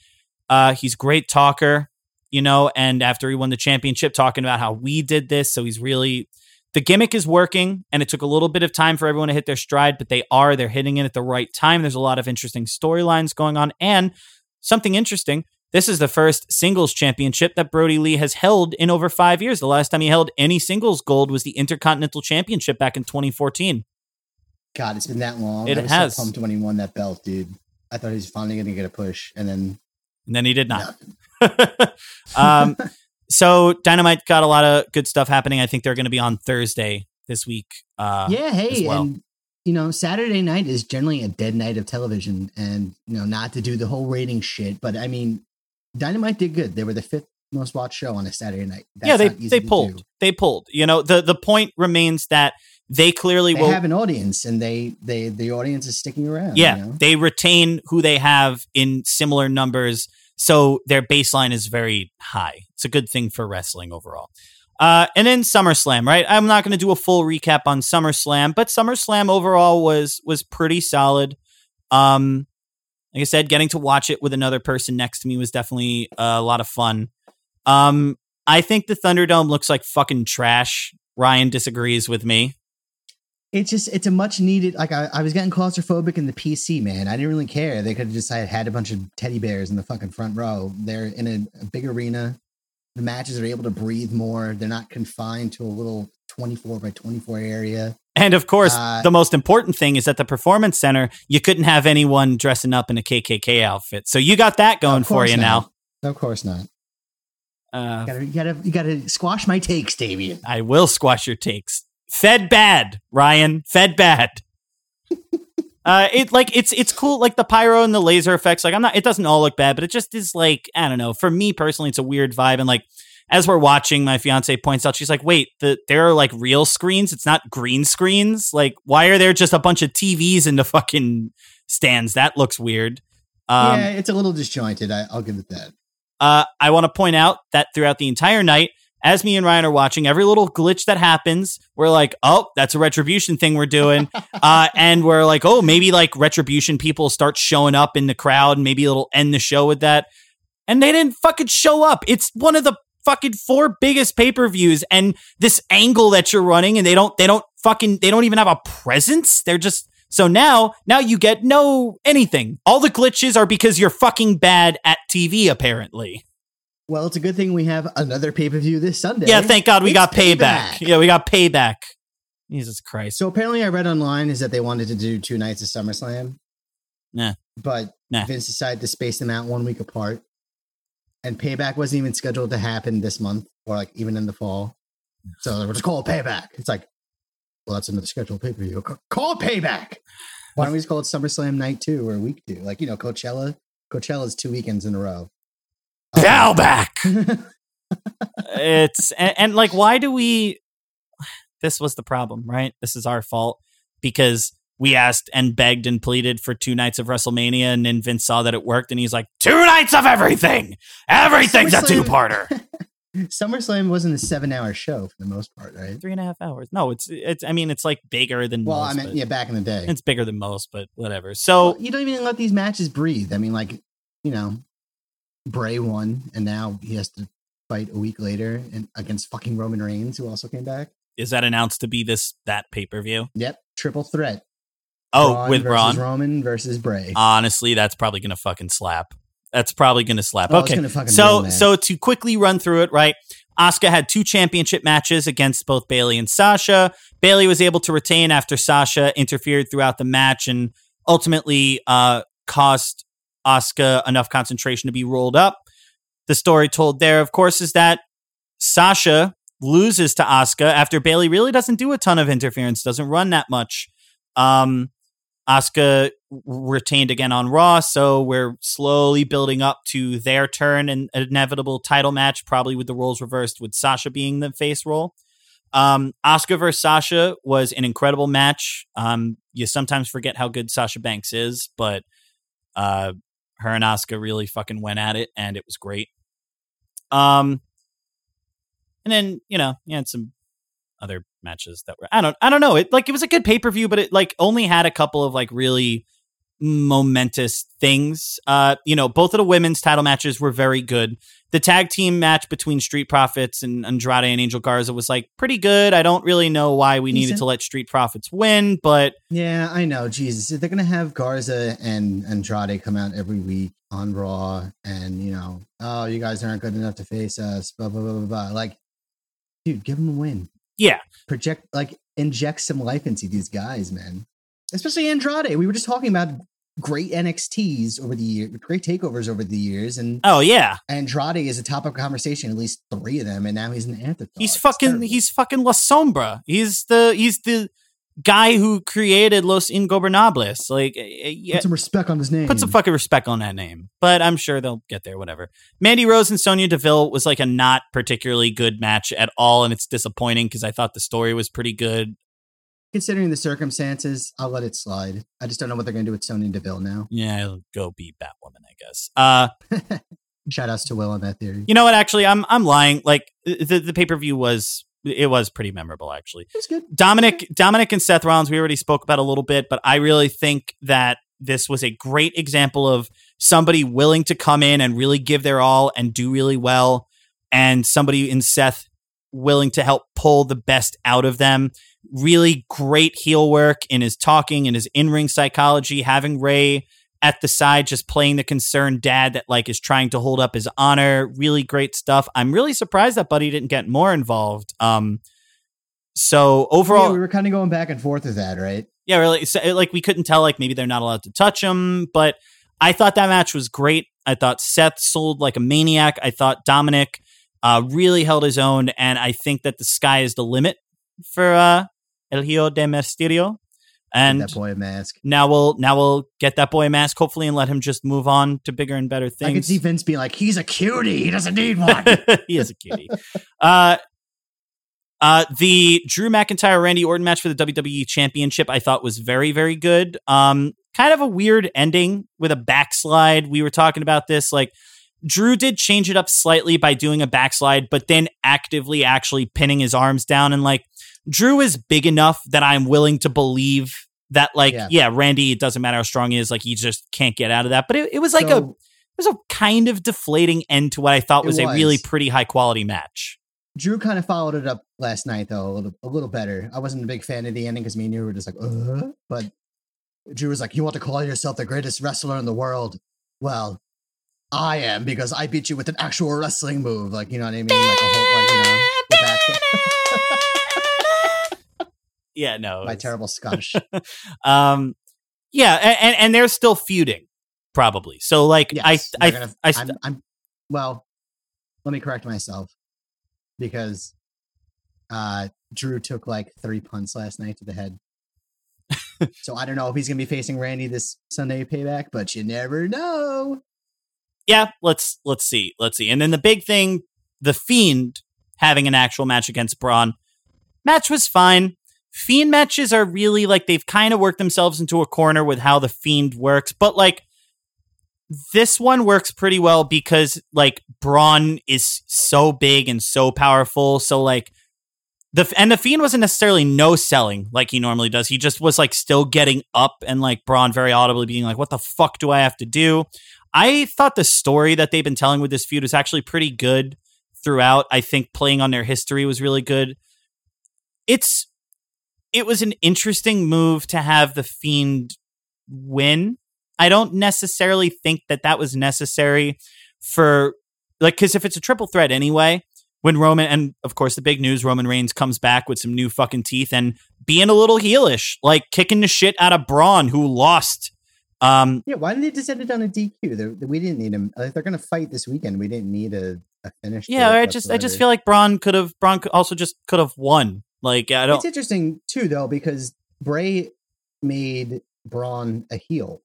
Uh, he's great talker, you know, and after he won the championship, talking about how we did this. So he's really, the gimmick is working and it took a little bit of time for everyone to hit their stride, but they are, they're hitting it at the right time. There's a lot of interesting storylines going on. And something interesting, this is the first singles championship that Brodie Lee has held in over five years. The last time he held any singles gold was the Intercontinental Championship back in 2014. God, it's been that long. It I was has. so pumped when he won that belt, dude. I thought he was finally gonna get a push, and then And then he did not. um, so Dynamite got a lot of good stuff happening. I think they're going to be on Thursday this week. Uh, yeah, hey, well. and you know, Saturday night is generally a dead night of television, and you know, not to do the whole rating shit, but I mean, Dynamite did good. They were the fifth most watched show on a Saturday night. That's yeah, they they pulled. They pulled. You know, the the point remains that they clearly They will. have an audience, and they they the audience is sticking around. yeah, you know? they retain who they have in similar numbers, so their baseline is very high. It's a good thing for wrestling overall. Uh, and then SummerSlam, right? I'm not going to do a full recap on SummerSlam, but SummerSlam overall was was pretty solid. Um, like I said, getting to watch it with another person next to me was definitely a lot of fun. Um, I think the Thunderdome looks like fucking trash. Ryan disagrees with me. it's just it's a much needed. Like I, I was getting claustrophobic in the PC, man. I didn't really care. They could have just had, had a bunch of teddy bears in the fucking front row. They're in a, a big arena. The matches are able to breathe more. They're not confined to a little 24 by 24 area. And of course, Uh, the most important thing is at the performance center, you couldn't have anyone dressing up in a KKK outfit. So you got that going for you not. now. Of course not. Uh, You gotta, you gotta, you gotta squash my takes, Davian. I will squash your takes. Fed bad, Ryan. Fed bad. uh, it like it's it's cool, like the pyro and the laser effects. Like I'm not, it doesn't all look bad, but it just is like I don't know. For me personally, it's a weird vibe. And like as we're watching, my fiance points out, she's like, "Wait, the there are like real screens. It's not green screens. Like why are there just a bunch of TVs in the fucking stands? That looks weird." Um, yeah, it's a little disjointed. I, I'll give it that. uh, I want to point out that throughout the entire night, as me and Ryan are watching, every little glitch that happens, we're like, oh, that's a retribution thing we're doing. uh, and we're like, oh, maybe like retribution people start showing up in the crowd and maybe it'll end the show with that. And they didn't fucking show up. It's one of the fucking four biggest pay-per-views and this angle that you're running and they don't they don't fucking they don't even have a presence. They're just so now now you get no anything. All the glitches are because you're fucking bad at TV apparently. Well, it's a good thing we have another pay per view this Sunday. Yeah, thank God we It's got payback. payback. Yeah, we got payback. Jesus Christ. So apparently, I read online is that they wanted to do two nights of SummerSlam. Nah. But Nah. Vince decided to space them out one week apart. And payback wasn't even scheduled to happen this month or like even in the fall. So they were just call it payback. It's like, well, that's another scheduled pay per view. Call payback. Why don't we just call it SummerSlam night two or week two? Like, you know, Coachella. Coachella's two weekends in a row. Um, payback. it's and, and like why do we this was the problem, right? This is our fault because we asked and begged and pleaded for two nights of WrestleMania, and then Vince saw that it worked, and he's like, two nights of everything. Everything's a two parter. SummerSlam wasn't a seven-hour show for the most part, right? Three and a half hours. No, it's it's. I mean, it's like bigger than Well, most. I mean, yeah, back in the day. It's bigger than most, but whatever. So Well, you don't even let these matches breathe. I mean, like, you know, Bray won, and now he has to fight a week later and against fucking Roman Reigns, who also came back. is that announced to be this that pay per view? Yep, triple threat. Oh, Braun with versus Braun. Roman versus Bray. Honestly, that's probably gonna fucking slap. That's probably gonna slap. Oh, okay, gonna so that. so to quickly run through it, right? Asuka had two championship matches against both Bayley and Sasha. Bayley was able to retain after Sasha interfered throughout the match and ultimately uh, cost Asuka enough concentration to be rolled up. The story told there, of course, is that Sasha loses to Asuka after Bayley really doesn't do a ton of interference, doesn't run that much. Um, Asuka retained again on Raw, so we're slowly building up to their turn and an inevitable title match, probably with the roles reversed, with Sasha being the face role. Um, Asuka versus Sasha was an incredible match. Um, you sometimes forget how good Sasha Banks is, but uh, her and Asuka really fucking went at it, and it was great. Um, and then you know, you had some other matches that were I don't I don't know. It like it was a good pay per view, but it like only had a couple of like really momentous things. Uh, you know, both of the women's title matches were very good. The tag team match between Street Profits and Andrade and Angel Garza was like pretty good. I don't really know why we needed to let Street Profits win, but yeah, I know. Jesus, they're gonna have Garza and Andrade come out every week on Raw, and you know, oh, you guys aren't good enough to face us. Blah blah blah blah blah. Like, dude, give them a win. Yeah, project like inject some life into these guys, man. Especially Andrade. We were just talking about great NXTs over the year, great takeovers over the years, and oh yeah, Andrade is a topic of conversation. At least three of them, and now he's an afterthought. he's fucking he's fucking La Sombra. He's the he's the guy who created Los Ingobernables. Like, uh, yeah, put some respect on his name. Put some fucking respect on that name. But I'm sure they'll get there, whatever. Mandy Rose and Sonya Deville was like a not particularly good match at all, and it's disappointing because I thought the story was pretty good. Considering the circumstances, I'll let it slide. I just don't know what they're going to do with Sonya Deville now. Yeah, it'll go be Batwoman, I guess. Uh Shout outs to Will on that theory. you know what, actually I'm I'm lying. Like the the pay-per-view was it was pretty memorable actually. It was good. Dominik Dominik and Seth Rollins we already spoke about a little bit, but I really think that this was a great example of somebody willing to come in and really give their all and do really well and somebody in Seth willing to help pull the best out of them. Really great heel work in his talking and his in-ring psychology, having Rey at the side just playing the concerned dad that like is trying to hold up his honor. Really great stuff. I'm really surprised that Buddy didn't get more involved. Um so overall yeah, we were kind of going back and forth with that, right? yeah, really. So, like we couldn't tell, like maybe they're not allowed to touch him, but I thought that match was great. I thought Seth sold like a maniac. I thought Dominik uh, really held his own, and I think that the sky is the limit for uh, El Hijo de Mysterio. And that boy a mask. now we'll now we'll get that boy a mask, hopefully, and let him just move on to bigger and better things. I could things. see Vince being like, "He's a cutie. He doesn't need one." he is a cutie. uh, uh, the Drew McIntyre Randy Orton match for the WWE Championship I thought was very very good. Um, kind of a weird ending with a backslide. We were talking about this like. Drew did change it up slightly by doing a backslide, but then actively actually pinning his arms down. And like, Drew is big enough that I'm willing to believe that, like, yeah, Yeah. Randy, it doesn't matter how strong he is, like, he just can't get out of that. But it, it was like a it was a kind of deflating end to what I thought It was, a really pretty high quality match. Drew kind of followed it up last night though a little a little better. I wasn't a big fan of the ending because me and you were just like, uh, but Drew was like, "You want to call yourself the greatest wrestler in the world?" Well, I am because I beat you with an actual wrestling move. Like you know what I mean? Like a whole like you know. Yeah, no, My terrible Scottish. Um, yeah, and, and and they're still feuding, probably. So like, Yes, I I gonna- I, I'm, I'm well. Let me correct myself because uh Drew took like three punts last night to the head. so I don't know if he's gonna be facing Randy this Sunday payback, but you never know. yeah, let's let's see, let's see. And then the big thing, the Fiend having an actual match against Braun. Match was fine. Fiend matches are really like they've kind of worked themselves into a corner with how the Fiend works, but like this one works pretty well because like Braun is so big and so powerful. So like the and the Fiend wasn't necessarily no selling like he normally does. He just was like still getting up and like Braun very audibly being like, "What the fuck do I have to do?" I thought the story that they've been telling with this feud was actually pretty good throughout. I think playing on their history was really good. It's it was an interesting move to have the Fiend win I don't necessarily think that that was necessary for like because if it's a triple threat anyway, when Roman and of course the big news, Roman Reigns comes back with some new fucking teeth and being a little heelish, like kicking the shit out of Braun who lost. Um, yeah, why didn't they just end it on a DQ? They're, we didn't need him. Like, they're going to fight this weekend. We didn't need a, a finish. Yeah, I just I just feel like Braun could have Braun also just could have won. Like I don't. It's interesting too though because Bray made Braun a heel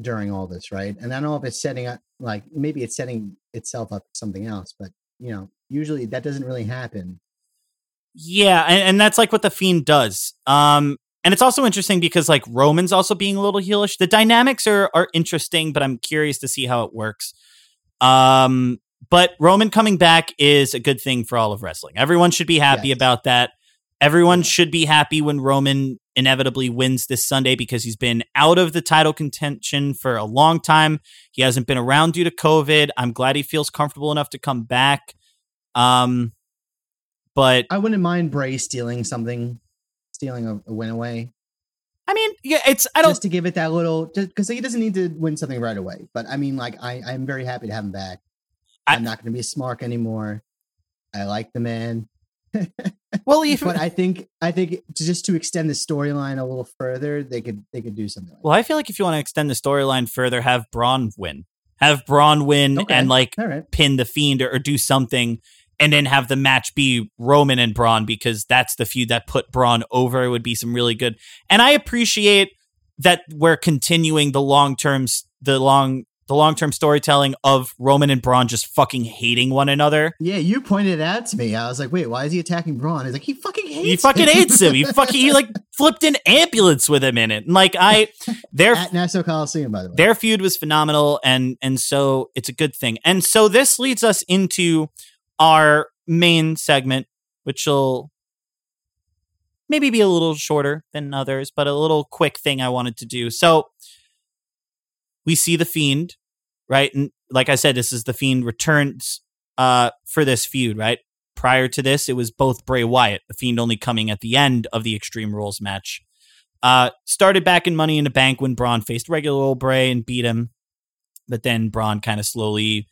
during all this, right? And I don't know if it's setting up like maybe it's setting itself up something else, but you know, usually that doesn't really happen. Yeah, and, and that's like what the fiend does. Um and it's also interesting because like Roman's also being a little heelish. The dynamics are are interesting, but I'm curious to see how it works. Um but Roman coming back is a good thing for all of wrestling. Everyone should be happy yes. about that. Everyone should be happy when Roman inevitably wins this Sunday because he's been out of the title contention for a long time. He hasn't been around due to COVID. I'm glad he feels comfortable enough to come back. Um, but I wouldn't mind Bray stealing something, stealing a, a win away. I mean, yeah, it's I don't just to give it that little because he doesn't need to win something right away. But I mean, like I, I'm very happy to have him back. I, I'm not going to be a smart anymore. I like the man. Well, if, but I think I think just to extend the storyline a little further, they could they could do something. Like well, I feel like if you want to extend the storyline further, have Braun win, have Braun win, okay. and like right. pin the Fiend or, or, do something, and then have the match be Roman and Braun because that's the feud that put Braun over. It would be some really good, and I appreciate that we're continuing the long term the long the long term storytelling of Roman and Braun just fucking hating one another. Yeah, you pointed it out to me. I was like, wait, why is he attacking Braun? He's like, he fucking hates. He fucking him. hates him. He fucking he like flipped an ambulance with him in it. And like I, their at Nassau Coliseum, by the way, their feud was phenomenal, and and so it's a good thing. And so this leads us into our main segment, which will maybe be a little shorter than others, but a little quick thing I wanted to do. So we see the fiend, right? And like I said, this is the fiend returns uh for this feud, right? Prior to this, it was both Bray Wyatt, the fiend only coming at the end of the Extreme Rules match. Uh started back in Money in the Bank when Braun faced regular old Bray and beat him. But then Braun kind of slowly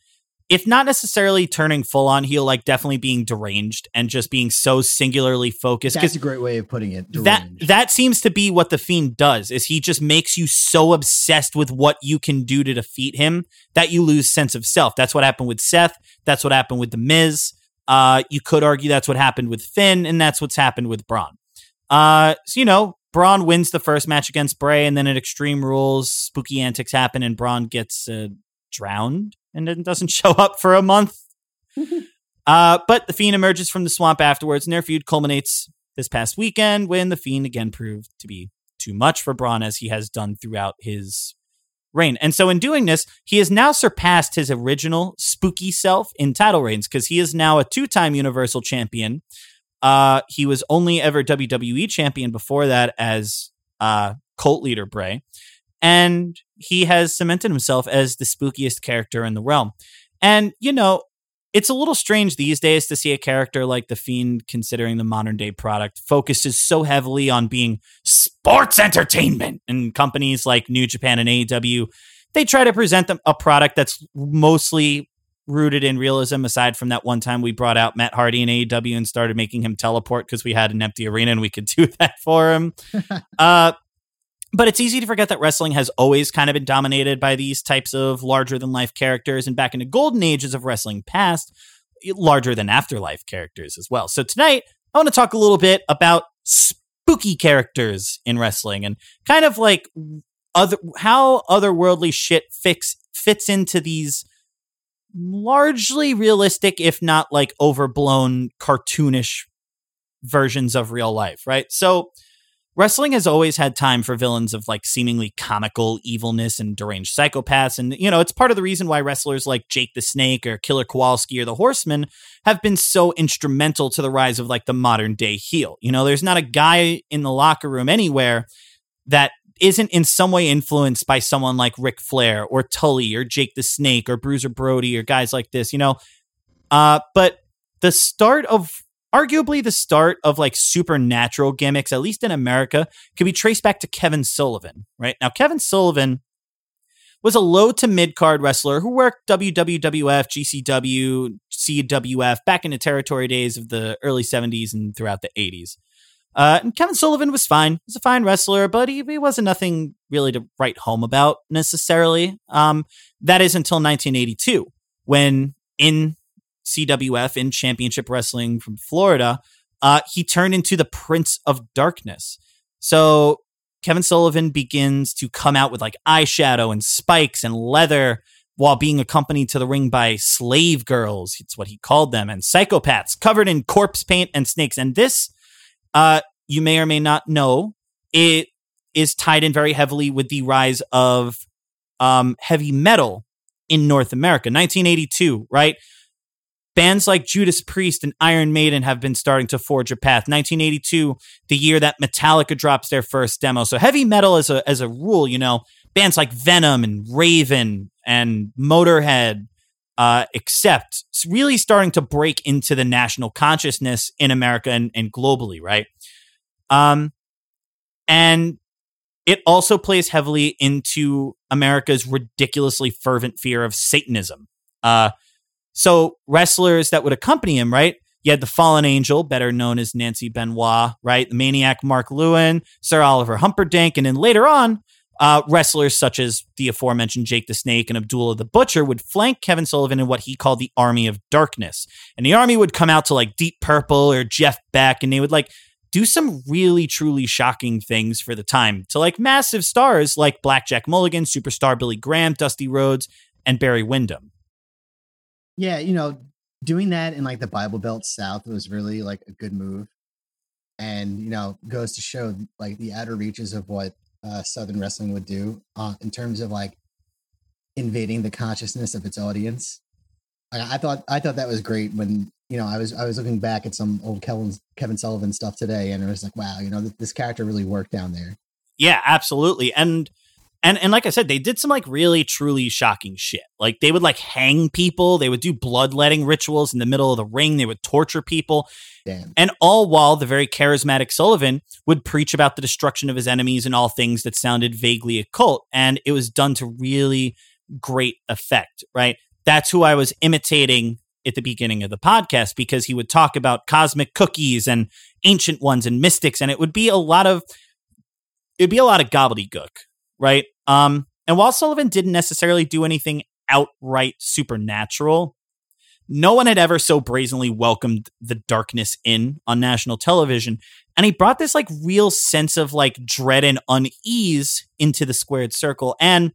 if not necessarily turning full on heel, like definitely being deranged and just being so singularly focused. That's a great way of putting it. Deranged. That that seems to be what the fiend does. Is he just makes you so obsessed with what you can do to defeat him that you lose sense of self. That's what happened with Seth. That's what happened with the Miz. Uh, you could argue that's what happened with Finn, and that's what's happened with Braun. Uh, so you know, Braun wins the first match against Bray, and then at Extreme Rules, spooky antics happen, and Braun gets uh, drowned and then doesn't show up for a month. uh, but the Fiend emerges from the swamp afterwards, and their feud culminates this past weekend when the Fiend again proved to be too much for Braun as he has done throughout his reign. And so in doing this, he has now surpassed his original spooky self in title reigns because he is now a two-time Universal Champion. Uh, he was only ever WWE champion before that as uh, cult leader Bray and he has cemented himself as the spookiest character in the realm. And, you know, it's a little strange these days to see a character like the Fiend, considering the modern day product focuses so heavily on being sports entertainment. And companies like New Japan and AEW, they try to present them a product that's mostly rooted in realism. Aside from that one time we brought out Matt Hardy in AEW and started making him teleport because we had an empty arena and we could do that for him. uh, but it's easy to forget that wrestling has always kind of been dominated by these types of larger than life characters. And back in the golden ages of wrestling past, larger than afterlife characters as well. So tonight, I want to talk a little bit about spooky characters in wrestling and kind of like other how otherworldly shit fix fits into these largely realistic, if not like overblown cartoonish versions of real life, right? So wrestling has always had time for villains of like seemingly comical evilness and deranged psychopaths. And, you know, it's part of the reason why wrestlers like Jake the Snake or Killer Kowalski or the Horseman have been so instrumental to the rise of like the modern day heel. You know, there's not a guy in the locker room anywhere that isn't in some way influenced by someone like Ric Flair or Tully or Jake the Snake or Bruiser Brody or guys like this, you know. Uh, but the start of arguably the start of like supernatural gimmicks, at least in America, can be traced back to Kevin Sullivan, right? Now, Kevin Sullivan was a low to mid card wrestler who worked WWF, GCW, CWF back in the territory days of the early 70s and throughout the 80s. Uh, and Kevin Sullivan was fine. He was a fine wrestler, but he, he wasn't nothing really to write home about necessarily. Um, that is until 1982, when in CWF in Championship Wrestling from Florida, uh, he turned into the Prince of Darkness. So Kevin Sullivan begins to come out with like eyeshadow and spikes and leather while being accompanied to the ring by slave girls. It's what he called them, and psychopaths covered in corpse paint and snakes. And this, uh, you may or may not know, it is tied in very heavily with the rise of um, heavy metal in North America. 1982, right? Bands like Judas Priest and Iron Maiden have been starting to forge a path. 1982, the year that Metallica drops their first demo. So heavy metal as a as a rule, you know, bands like Venom and Raven and Motorhead, uh, except really starting to break into the national consciousness in America and, and globally, right? Um, and it also plays heavily into America's ridiculously fervent fear of Satanism. Uh, so wrestlers that would accompany him, right? You had the fallen angel, better known as Nancy Benoit, right? The maniac Mark Lewin, Sir Oliver Humperdink, and then later on, uh, wrestlers such as the aforementioned Jake the Snake and Abdullah the Butcher would flank Kevin Sullivan in what he called the Army of Darkness. And the army would come out to like Deep Purple or Jeff Beck, and they would like do some really truly shocking things for the time to like massive stars like Blackjack Mulligan, superstar Billy Graham, Dusty Rhodes, and Barry Windham yeah, you know, doing that in like the Bible Belt South was really like a good move, and you know, goes to show like the outer reaches of what uh, Southern wrestling would do uh, in terms of like invading the consciousness of its audience. I, I thought I thought that was great when you know I was I was looking back at some old Kevin Kevin Sullivan stuff today, and it was like, wow, you know, th- this character really worked down there. Yeah, absolutely, and and and like I said, they did some like really truly shocking shit. Like they would like hang people, they would do bloodletting rituals in the middle of the ring, they would torture people. Damn. And all while the very charismatic Sullivan would preach about the destruction of his enemies and all things that sounded vaguely occult. And it was done to really great effect, right? That's who I was imitating at the beginning of the podcast because he would talk about cosmic cookies and ancient ones and mystics, and it would be a lot of it'd be a lot of gobbledygook right? Um, and while Sullivan didn't necessarily do anything outright supernatural, no one had ever so brazenly welcomed the darkness in on national television. And he brought this like real sense of like dread and unease into the squared circle. And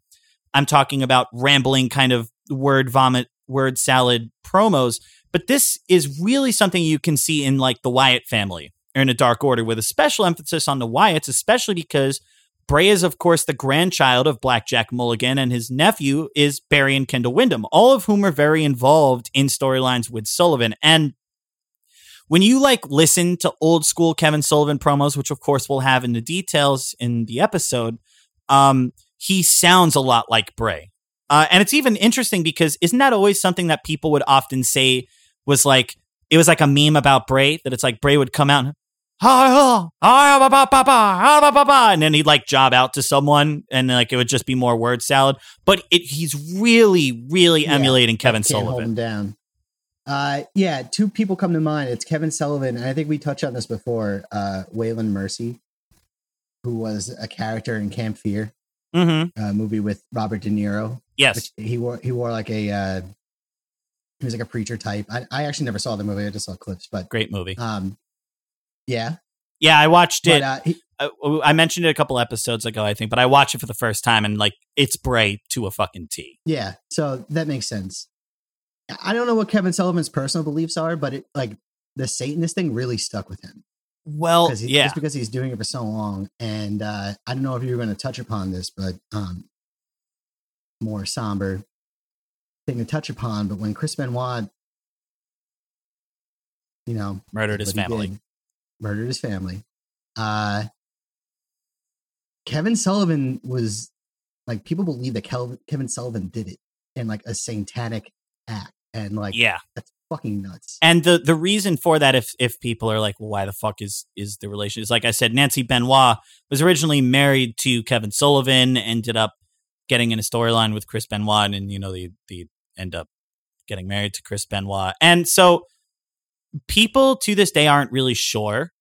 I'm talking about rambling kind of word vomit, word salad promos. But this is really something you can see in like the Wyatt family or in a dark order with a special emphasis on the Wyatts, especially because Bray is, of course, the grandchild of Blackjack Mulligan, and his nephew is Barry and Kendall Windham, all of whom are very involved in storylines with Sullivan. And when you like listen to old school Kevin Sullivan promos, which of course we'll have in the details in the episode, um, he sounds a lot like Bray. Uh, and it's even interesting because isn't that always something that people would often say was like, it was like a meme about Bray that it's like Bray would come out and, then he'd like job out to someone and like it would just be more word salad. But it, he's really really yeah, emulating kevin can't sullivan. hold him down. Uh, yeah two people come to mind. It's kevin sullivan and i think we touched on this before uh, waylon mercy who was a character in Cape Fear mm-hmm. a movie with robert de niro yes. he wore he wore like a uh, he was like a preacher type. I, I actually never saw the movie. I just saw clips but great movie. um yeah. Yeah, I watched it. But, uh, he, I, I mentioned it a couple episodes ago, I think, but I watched it for the first time and like it's Bray to a fucking T. yeah. So that makes sense. I don't know what Kevin Sullivan's personal beliefs are, but it like the Satanist thing really stuck with him. Well, he, yeah. just because he's doing it for so long. And uh, I don't know if you were going to touch upon this, but um, more somber thing to touch upon. But when Chris Benoit, you know, Murdered his family. did, murdered his family. Uh, Kevin Sullivan was like people believe that Kevin Sullivan did it in like a satanic act, and like Yeah. that's fucking nuts. And the the reason for that, if if people are like, well, why the fuck is is the relation? Is like I said, Nancy Benoit was originally married to Kevin Sullivan, ended up getting in a storyline with Chris Benoit, and you know they they end up getting married to Chris Benoit, and so people to this day aren't really sure.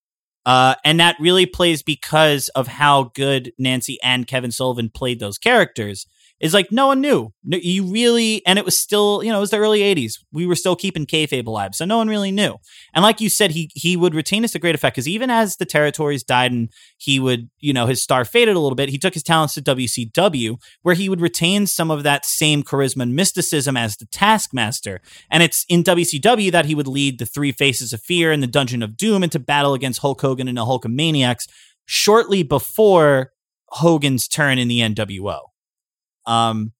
Uh, and that really plays because of how good Nancy and Kevin Sullivan played those characters. Is like no one knew. No, you really, and it was still, you know, it was the early '80s. We were still keeping kayfabe alive, so no one really knew. And like you said, he he would retain this to great effect because even as the territories died and he would, you know, his star faded a little bit, he took his talents to WCW, where he would retain some of that same charisma and mysticism as the Taskmaster. And it's in WCW that he would lead the Three Faces of Fear and the Dungeon of Doom into battle against Hulk Hogan and the Hulkamaniacs shortly before Hogan's turn in the NWO. Um,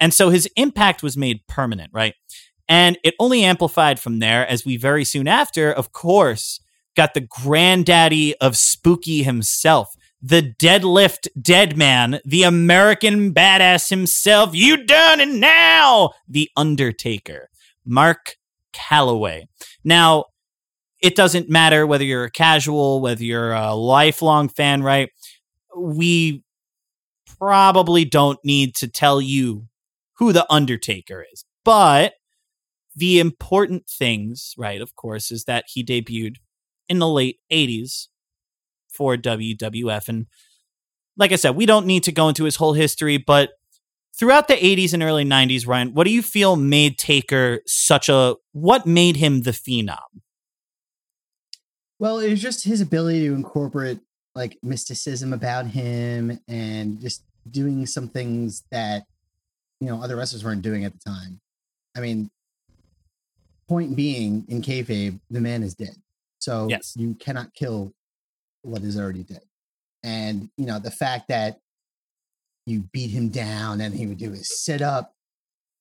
and so his impact was made permanent, right? And it only amplified from there as we very soon after, of course, got the granddaddy of spooky himself, the deadlift dead man, the American badass himself. You done it now, the Undertaker, Mark Calaway. Now, it doesn't matter whether you're a casual, whether you're a lifelong fan, right? We probably don't need to tell you who the Undertaker is. But the important things, right, of course, is that he debuted in the late 80s for WWF. And like I said, we don't need to go into his whole history, but throughout the 80s and early 90s, Ryan, what do you feel made Taker such a what made him the phenom? Well, it was just his ability to incorporate like mysticism about him and just doing some things that you know other wrestlers weren't doing at the time. I mean, point being, in kayfabe, the man is dead, so Yes. you cannot kill what is already dead. And you know the fact that you beat him down and he would do his sit up,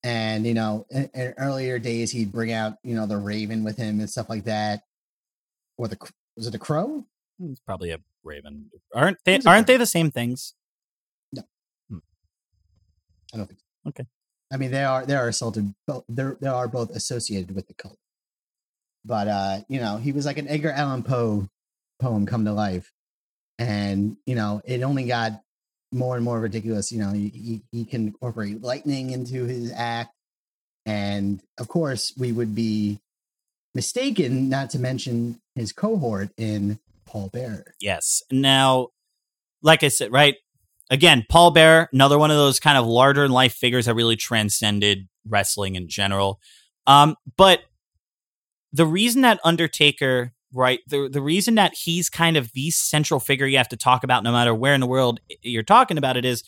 and you know in, in earlier days he'd bring out you know the Raven with him and stuff like that, or the was it the Crow? It's probably a Raven. Aren't they aren't they the same things? I don't think so. Okay. I mean, they are they are assaulted. Both they they are both associated with the cult. But uh, you know, he was like an Edgar Allan Poe poem come to life, and you know, it only got more and more ridiculous. You know, he he, he can incorporate lightning into his act, and of course, we would be mistaken not to mention his cohort in Paul Bearer. Yes. Now, like I said, right? Again, Paul Bear, another one of those kind of larger in life figures that really transcended wrestling in general. Um, but the reason that Undertaker, right, the the reason that he's kind of the central figure you have to talk about, no matter where in the world you're talking about it, is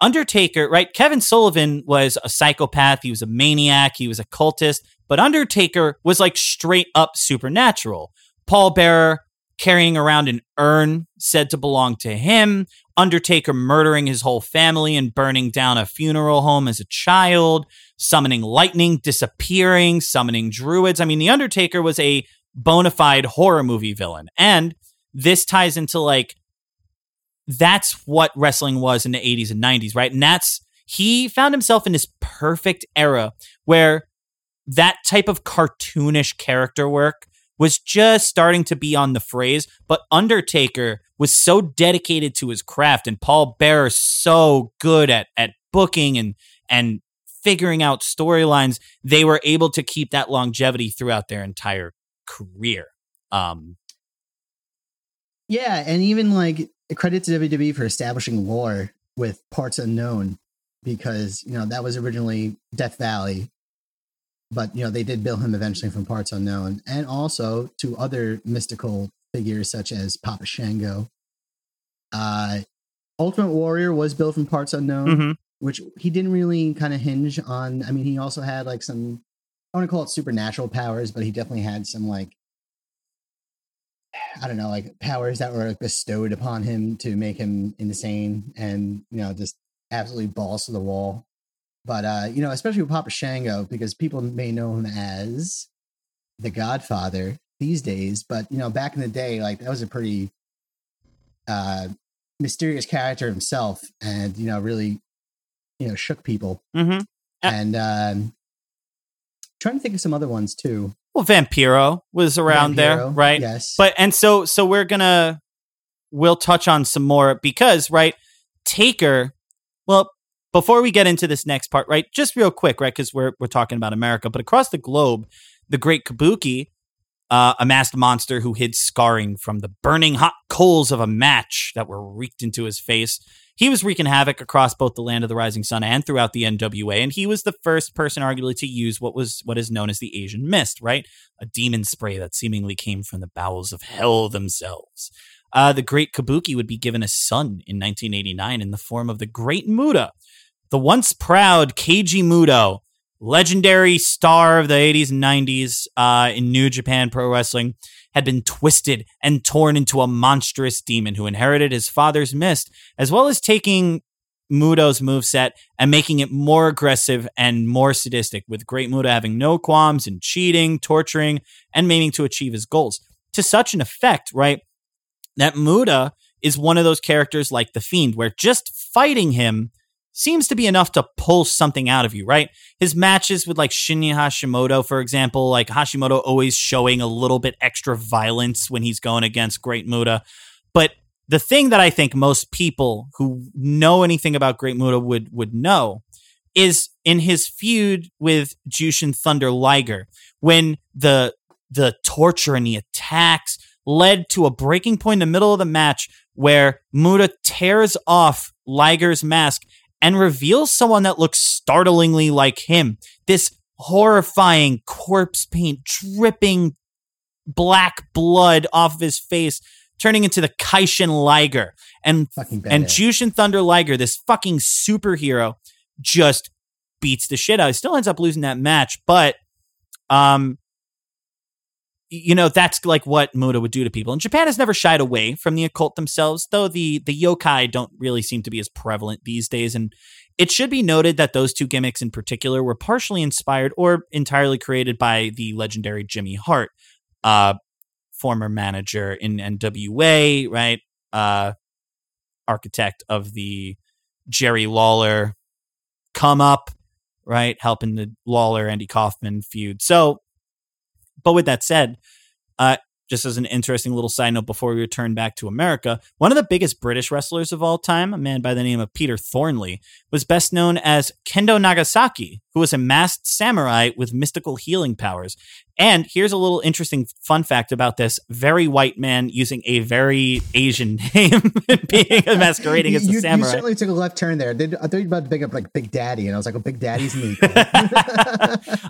Undertaker, right? Kevin Sullivan was a psychopath. He was a maniac. He was a cultist. But Undertaker was like straight up supernatural. Paul Bearer carrying around an urn said to belong to him. Undertaker murdering his whole family and burning down a funeral home as a child, summoning lightning, disappearing, summoning druids. I mean, The Undertaker was a bona fide horror movie villain. And this ties into like, that's what wrestling was in the 80s and 90s, right? And that's, he found himself in this perfect era where that type of cartoonish character work was just starting to be on the phrase, but Undertaker was so dedicated to his craft and Paul Bearer so good at at booking and and figuring out storylines, they were able to keep that longevity throughout their entire career. Um Yeah, and even like credit to WWE for establishing lore with parts unknown because you know that was originally Death Valley, but you know they did bill him eventually from parts unknown, and also to other mystical figures such as Papa Shango. Uh, Ultimate Warrior was built from parts unknown, mhm. which he didn't really kind of hinge on. I mean, he also had like some I want to call it supernatural powers, but he definitely had some like I don't know, like powers that were bestowed upon him to make him insane and you know just absolutely balls to the wall. But uh, you know, especially with Papa Shango, because people may know him as the Godfather these days, but you know, back in the day, like that was a pretty uh mysterious character himself, and you know, really, you know, shook people. Mm-hmm. And um trying to think of some other ones too. Well, Vampiro was around there, right? Yes. But and so so we're gonna we'll touch on some more because right, Taker. Well, before we get into this next part, right, just real quick, right, because we're we're talking about America, but across the globe, the Great Kabuki, uh, a masked monster who hid scarring from the burning hot coals of a match that were wreaked into his face. He was wreaking havoc across both the land of the rising sun and throughout the NWA, and he was the first person, arguably, to use what was what is known as the Asian Mist, right? A demon spray that seemingly came from the bowels of hell themselves. Uh, the Great Kabuki would be given a son in 1989 in the form of the Great Muta, the once proud Keiji Muto, legendary star of the 80s and 90s uh, in New Japan Pro Wrestling, had been twisted and torn into a monstrous demon who inherited his father's mist, as well as taking Muto's moveset and making it more aggressive and more sadistic, with Great Muto having no qualms in cheating, torturing, and meaning to achieve his goals. To such an effect, right, that Muta is one of those characters like the Fiend, where just fighting him seems to be enough to pull something out of you, right? His matches with like Shinya Hashimoto, for example, like Hashimoto always showing a little bit extra violence when he's going against Great Muta. But the thing that I think most people who know anything about Great Muta would would know is in his feud with Jushin Thunder Liger, when the the torture and the attacks led to a breaking point in the middle of the match where Muta tears off Liger's mask and reveals someone that looks startlingly like him. This horrifying corpse paint dripping black blood off of his face, turning into the Kishin Liger. And and. Jushin Thunder Liger, this fucking superhero, just beats the shit out. He still ends up losing that match, but um you know that's like what Muta would do to people. And Japan has never shied away from the occult themselves, though the the yokai don't really seem to be as prevalent these days. And it should be noted that those two gimmicks in particular were partially inspired or entirely created by the legendary Jimmy Hart, uh, former manager in NWA, right? Uh, architect of the Jerry Lawler come up, right? Helping the Lawler Andy Kaufman feud. So, but with that said, uh, just as an interesting little side note before we return back to America, one of the biggest British wrestlers of all time, a man by the name of Peter Thornley, was best known as Kendo Nagasaki, who was a masked samurai with mystical healing powers. And here's a little interesting fun fact about this very white man using a very Asian name and being masquerading as a you, you samurai. certainly took a left turn there. Did- I thought you were about to pick up like Big Daddy, and I was like, "Oh, Big Daddy's me."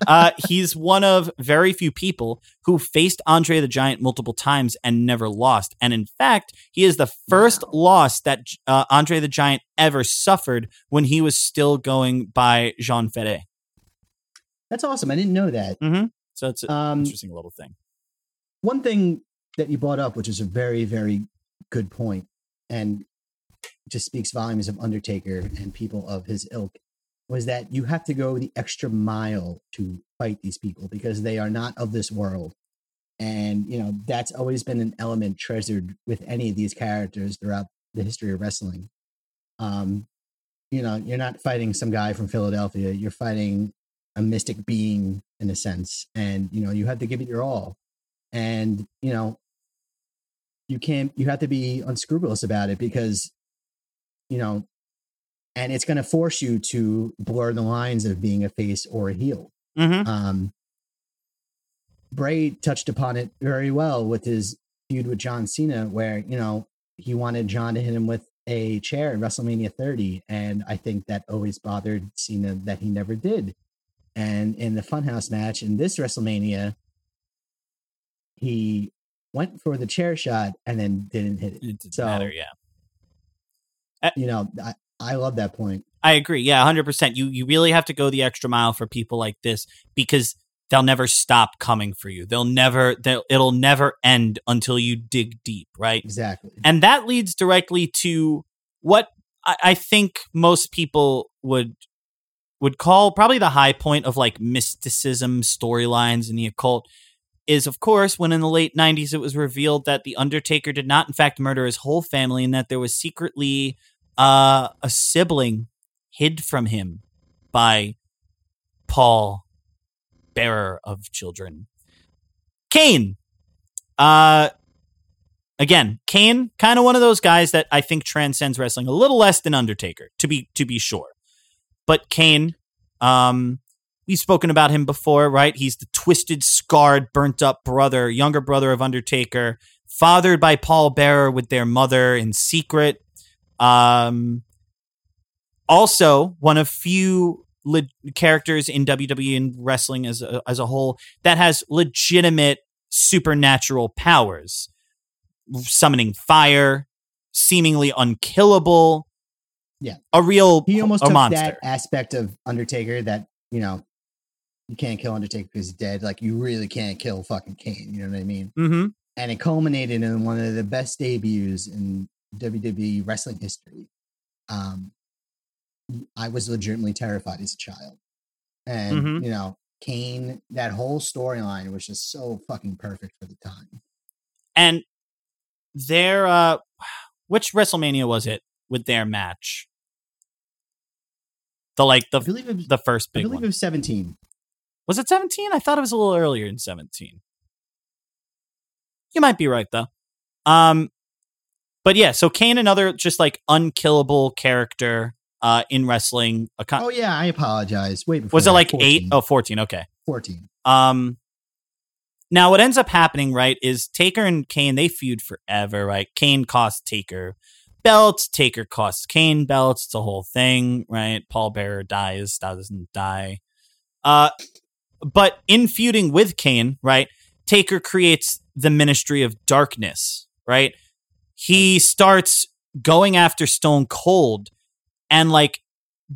uh, he's one of very few people who faced Andre the Giant multiple times and never lost. And in fact, he is the first loss that uh, Andre the Giant ever suffered when he was still going by Jean Ferré. That's awesome. I didn't know that. Mm-hmm. So it's an Um, interesting little thing. one thing that you brought up, which is a very, very good point, and just speaks volumes of Undertaker and people of his ilk, was that you have to go the extra mile to fight these people because they are not of this world. And, you know, that's always been an element treasured with any of these characters throughout the history of wrestling. Um, you know, you're not fighting some guy from Philadelphia, you're fighting a mystic being in a sense. And, you know, you have to give it your all and you know you can't you have to be unscrupulous about it because you know and it's going to force you to blur the lines of being a face or a heel Mm-hmm. um bray touched upon it very well with his feud with john cena where you know he wanted john to hit him with a chair in wrestlemania 30 and i think that always bothered cena that he never did and in the funhouse match in this wrestlemania he went for the chair shot and then didn't hit it. It didn't So- matter, yeah. You know, I, I love that point. I agree. Yeah, hundred percent. You you really have to go the extra mile for people like this because they'll never stop coming for you. They'll never they'll, it'll never end until you dig deep, right? Exactly. And that leads directly to what I, I think most people would would call probably the high point of like mysticism storylines in the occult is of course when in the late 90s it was revealed that the undertaker did not in fact murder his whole family and that there was secretly uh, a sibling hid from him by paul bearer of children. Kane uh again kane kind of one of those guys that i think transcends wrestling a little less than undertaker to be to be sure but kane um we've spoken about him before right he's the twisted scarred burnt up brother younger brother of undertaker fathered by paul bearer with their mother in secret um also one of few le- characters in WWE and wrestling as a, as a whole that has legitimate supernatural powers, summoning fire, seemingly unkillable. Yeah. a real He almost a took monster. that aspect of Undertaker that, you know, you can't kill Undertaker because he's dead. Like you really can't kill fucking Kane. You know what I mean? hmm And it culminated in one of the best debuts in WWE wrestling history. Um, I was legitimately terrified as a child. And, Mhm. you know, Kane, that whole storyline was just so fucking perfect for the time. And their uh, which WrestleMania was it with their match? The like the was, the first big I believe one it was 17. was it seventeen? I thought it was a little earlier in seventeen. You might be right though. Um, but yeah, so Kane, another just like unkillable character uh in wrestling. Con- Oh, yeah. I apologize. Wait, was it like eight? 14. Oh, 14. Okay. 14. Um, now what ends up happening, right, is Taker and Kane they feud forever, right? Kane costs Taker belts, Taker costs Kane belts. It's a whole thing, right? Paul Bearer dies, doesn't die. Uh, but in feuding with Kane, right, Taker creates the Ministry of Darkness, right? He starts going after Stone Cold and like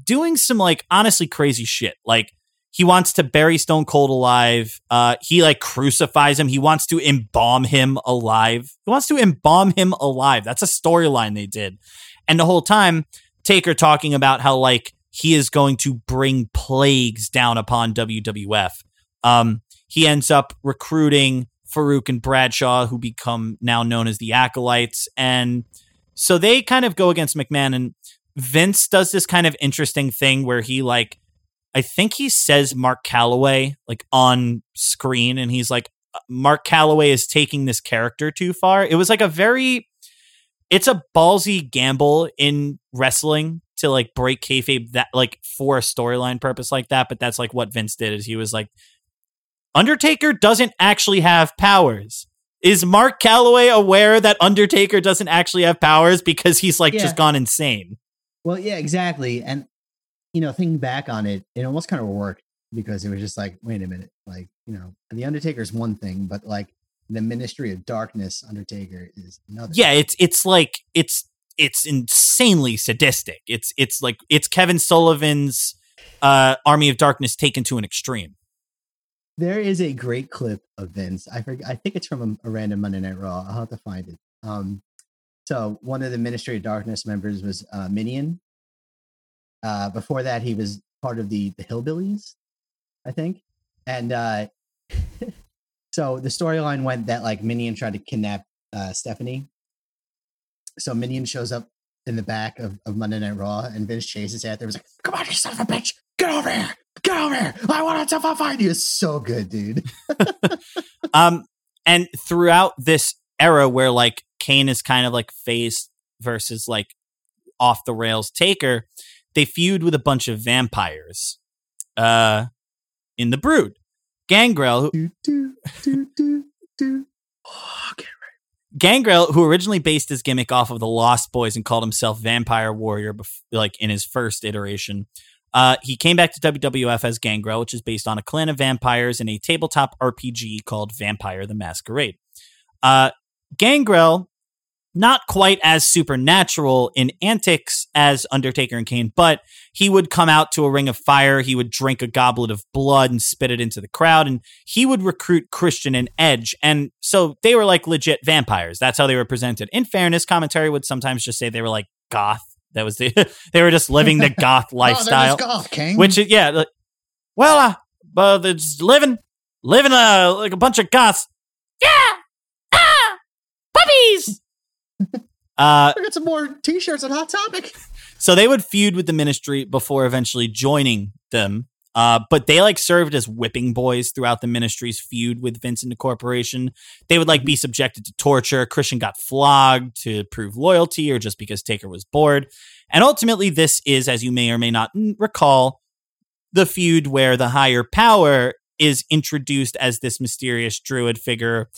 doing some like honestly crazy shit, like he wants to bury Stone Cold alive. Uh, he like crucifies him. He wants to embalm him alive. He wants to embalm him alive. That's a storyline they did. And the whole time, Taker talking about how like he is going to bring plagues down upon WWF. Um, he ends up recruiting Faarooq and Bradshaw, who become now known as the Acolytes. And so they kind of go against McMahon. And Vince does this kind of interesting thing where he like I think he says Mark Calaway like on screen, and he's like, uh, Mark Calaway is taking this character too far. It was like a very, it's a ballsy gamble in wrestling to like break kayfabe that like for a storyline purpose like that. But that's like what Vince did is he was like, Undertaker doesn't actually have powers. Is Mark Calaway aware that Undertaker doesn't actually have powers because he's like Yeah. just gone insane? Well, yeah, exactly. And you know, thinking back on it, it almost kind of worked because it was just like, wait a minute, like you know, the Undertaker is one thing, but like the Ministry of Darkness Undertaker is another. yeah it's it's like it's it's insanely sadistic it's it's like it's kevin sullivan's uh army of darkness taken to an extreme There is a great clip of Vince. I forget, I think it's from a, a random Monday Night Raw. I'll have to find it. Um, so one of the Ministry of Darkness members was uh, Minion. Uh, before that, he was part of the the Hillbillies, I think. And uh, so the storyline went that like Minion tried to kidnap uh, Stephanie. So Minion shows up in the back of, of Monday Night Raw, and Vince chases after. Was like, "Come on, you son of a bitch! Get over here! Get over here! I want to fight you!" It's so good, dude. um and throughout this era where like kane is kind of like face versus like off the rails taker they feud with a bunch of vampires uh in the brood gangrel who, do, do, do, do, do. Oh, okay. Gangrel, who originally based his gimmick off of the Lost Boys and called himself Vampire Warrior, bef- like in his first iteration, uh, he came back to WWF as Gangrel, which is based on a clan of vampires in a tabletop RPG called Vampire the Masquerade. Uh, Gangrel not quite as supernatural in antics as Undertaker and Kane, but he would come out to a ring of fire. He would drink a goblet of blood and spit it into the crowd. And he would recruit Christian and Edge. And so they were like legit vampires. That's how they were presented. In fairness, commentary would sometimes just say they were like goth. That was the, they were just living the goth lifestyle. oh, goth, King. which yeah. like, well, uh, but they're just living, living uh, like a bunch of goths. Yeah. Ah, puppies. Uh, I got some more T-shirts on Hot Topic. so they would feud with the ministry before eventually joining them. Uh, but they like served as whipping boys throughout the ministry's feud with Vince and the corporation. They would like be subjected to torture. Christian got flogged to prove loyalty or just because Taker was bored. And ultimately, this is, as you may or may not recall, the feud where the higher power is introduced as this mysterious druid figure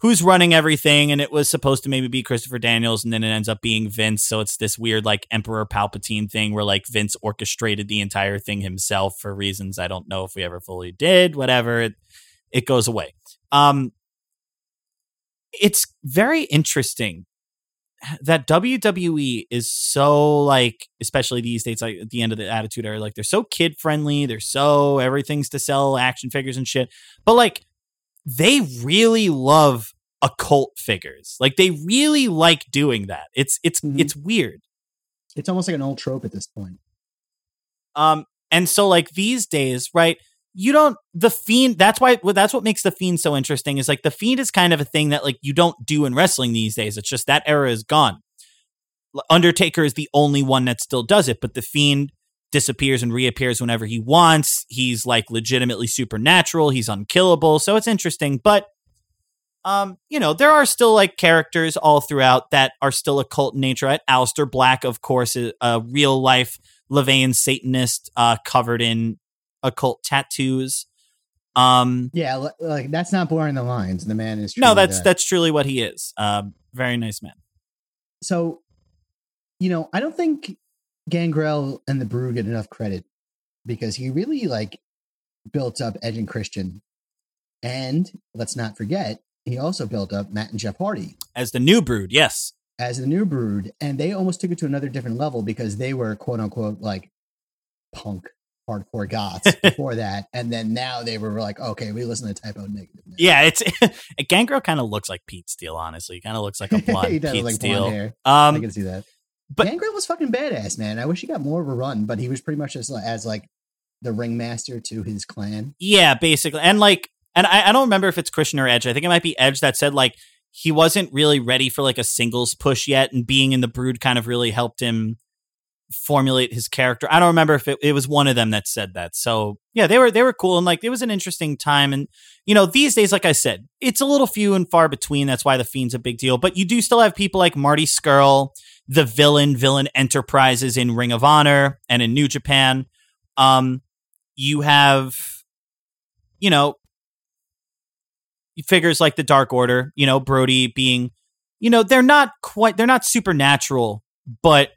who's running everything and it was supposed to maybe be Christopher Daniels and then it ends up being Vince. So it's this weird like Emperor Palpatine thing where like Vince orchestrated the entire thing himself for reasons I don't know if we ever fully did whatever. It, it goes away. Um it's very interesting that WWE is so like especially these days like at the end of the attitude era like they're so kid friendly they're so everything's to sell action figures and shit. But like they really love occult figures. Like they really like doing that. It's it's Mhm. it's weird. It's almost like an old trope at this point. Um and so like these days, right? You don't the fiend that's why well, that's what makes the fiend so interesting is like the fiend is kind of a thing that like you don't do in wrestling these days. It's just that era is gone. Undertaker is the only one that still does it, but the fiend disappears and reappears whenever he wants. He's like legitimately supernatural. He's unkillable. So it's interesting, but um, you know, there are still like characters all throughout that are still occult in nature. Right? Aleister Black, of course, is a real life LaVeyan Satanist uh, covered in occult tattoos. Um, Yeah, like that's not blurring the lines. The man is no, that's that. that's truly what he is. Um, very nice man. so. You know, I don't think Gangrel and the Brood get enough credit because he really like built up Edge and Christian, and let's not forget he also built up Matt and Jeff Hardy As the new brood, yes. as the new Brood, and they almost took it to another different level because they were quote unquote like punk hardcore goths before that, and then now they were like, okay, we listen to Type O Negative. now. Yeah, it's Gangrel kind of looks like Pete Steele, honestly. He kind of looks like a blonde he does Pete like Steele. blonde hair. I Um, can see that. But- Gangrel was fucking badass, man. I wish he got more of a run, but he was pretty much like, as like the ringmaster to his clan. Yeah, basically. And like, and I, I don't remember if it's Christian or Edge. I think it might be Edge that said like he wasn't really ready for like a singles push yet, and being in the Brood kind of really helped him formulate his character. I don't remember if it, it was one of them that said that. So yeah, they were they were cool and like it was an interesting time. And you know, these days, like I said, it's a little few and far between. That's why the Fiend's a big deal. But you do still have people like Marty Scurll, the villain, Villain Enterprises in Ring of Honor and in New Japan. Um, you have, you know, figures like the Dark Order, you know, Brodie being, you know, they're not quite, they're not supernatural, but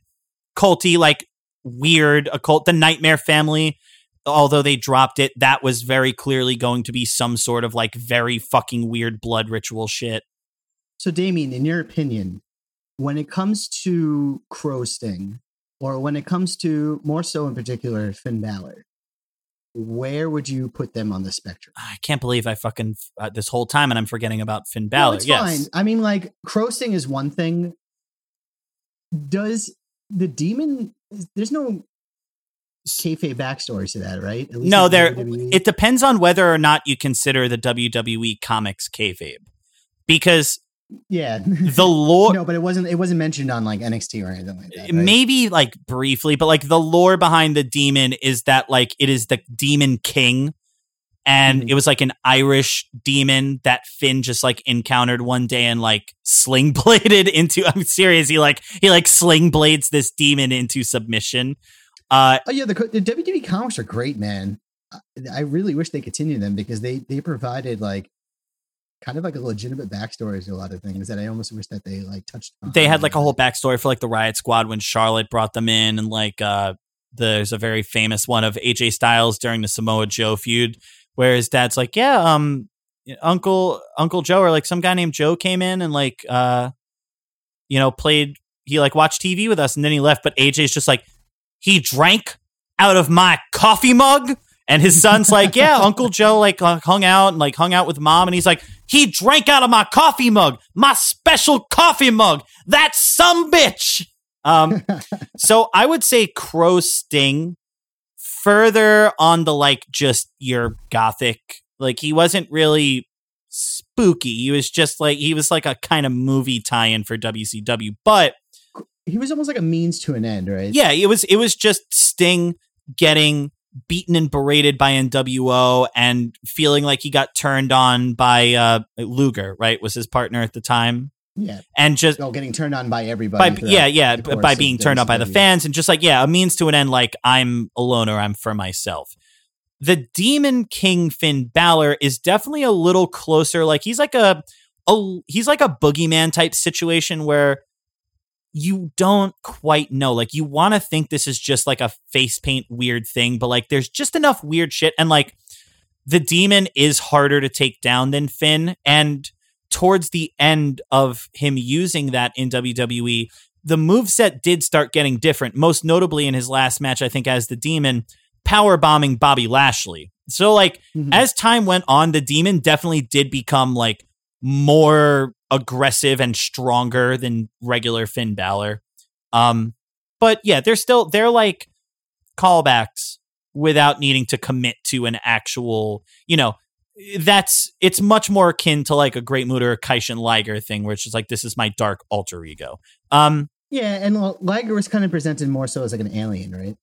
culty, like weird occult. The Nightmare Family, although they dropped it, that was very clearly going to be some sort of like very fucking weird blood ritual shit. So, Damien, in your opinion, when it comes to Crow Sting, or when it comes to more so in particular Finn Balor, where would you put them on the spectrum? I can't believe I fucking uh, this whole time and I'm forgetting about Finn No, Balor. it's yes. fine. I mean, like Crow Sting is one thing. Does the demon? There's no kayfabe backstory to that, right? At least No, there- WWE. It depends on whether or not you consider the WWE comics kayfabe, because yeah. the lore no, but it wasn't. It wasn't mentioned on like NXT or anything like that. right? maybe like briefly, but like the lore behind the demon is that like it is the demon king. And Mhm. it was like an Irish demon that Finn just like encountered one day and like sling bladed into. I'm serious. He like he like sling blades this demon into submission. Uh, Oh yeah, the, the WWE comics are great, man. I- I really wish they continued them because they they provided like kind of like a legitimate backstory to a lot of things that I almost wish that they like touched on. they had like a whole backstory for like the Riot Squad when Charlotte brought them in, and like uh, there's a very famous one of AJ Styles during the Samoa Joe feud, where his dad's like, "Yeah, um, Uncle Uncle Joe or like some guy named Joe came in and like uh, you know, played he like watched TV with us and then he left. But AJ's just like, he drank out of my coffee mug. And his son's like, yeah, Uncle Joe like uh, hung out and like hung out with mom. And he's like, he drank out of my coffee mug, my special coffee mug. That some bitch. Um, so I would say Crow Sting further on the like just your gothic. Like he wasn't really spooky. He was just like he was like a kind of movie tie-in for WCW. But he was almost like a means to an end, right? yeah, it was it was just Sting getting beaten and berated by NWO and feeling like he got turned on by uh Luger, right? Was his partner at the time. Yeah. And just Oh, getting turned on by everybody. by yeah yeah the b- course by being turned on by the fans and just like yeah a means to an end like i'm alone or i'm for myself the demon king finn Balor is definitely a little closer like he's like a, a he's like a boogeyman type situation where you don't quite know like you want to think this is just like a face paint weird thing but like there's just enough weird shit and like the demon is harder to take down than finn and towards the end of him using that in WWE, the moveset did start getting different, most notably in his last match, I think, as the demon, power bombing Bobby Lashley. So, like, Mhm. as time went on, the demon definitely did become like more aggressive and stronger than regular Finn Balor. Um, but yeah, they're still they're like callbacks without needing to commit to an actual, you know, that's it's much more akin to like a Great Mood or a Kishin Liger thing, where it's just like this is my dark alter ego. Um, Yeah, and well, Liger was kind of presented more so as like an alien, right?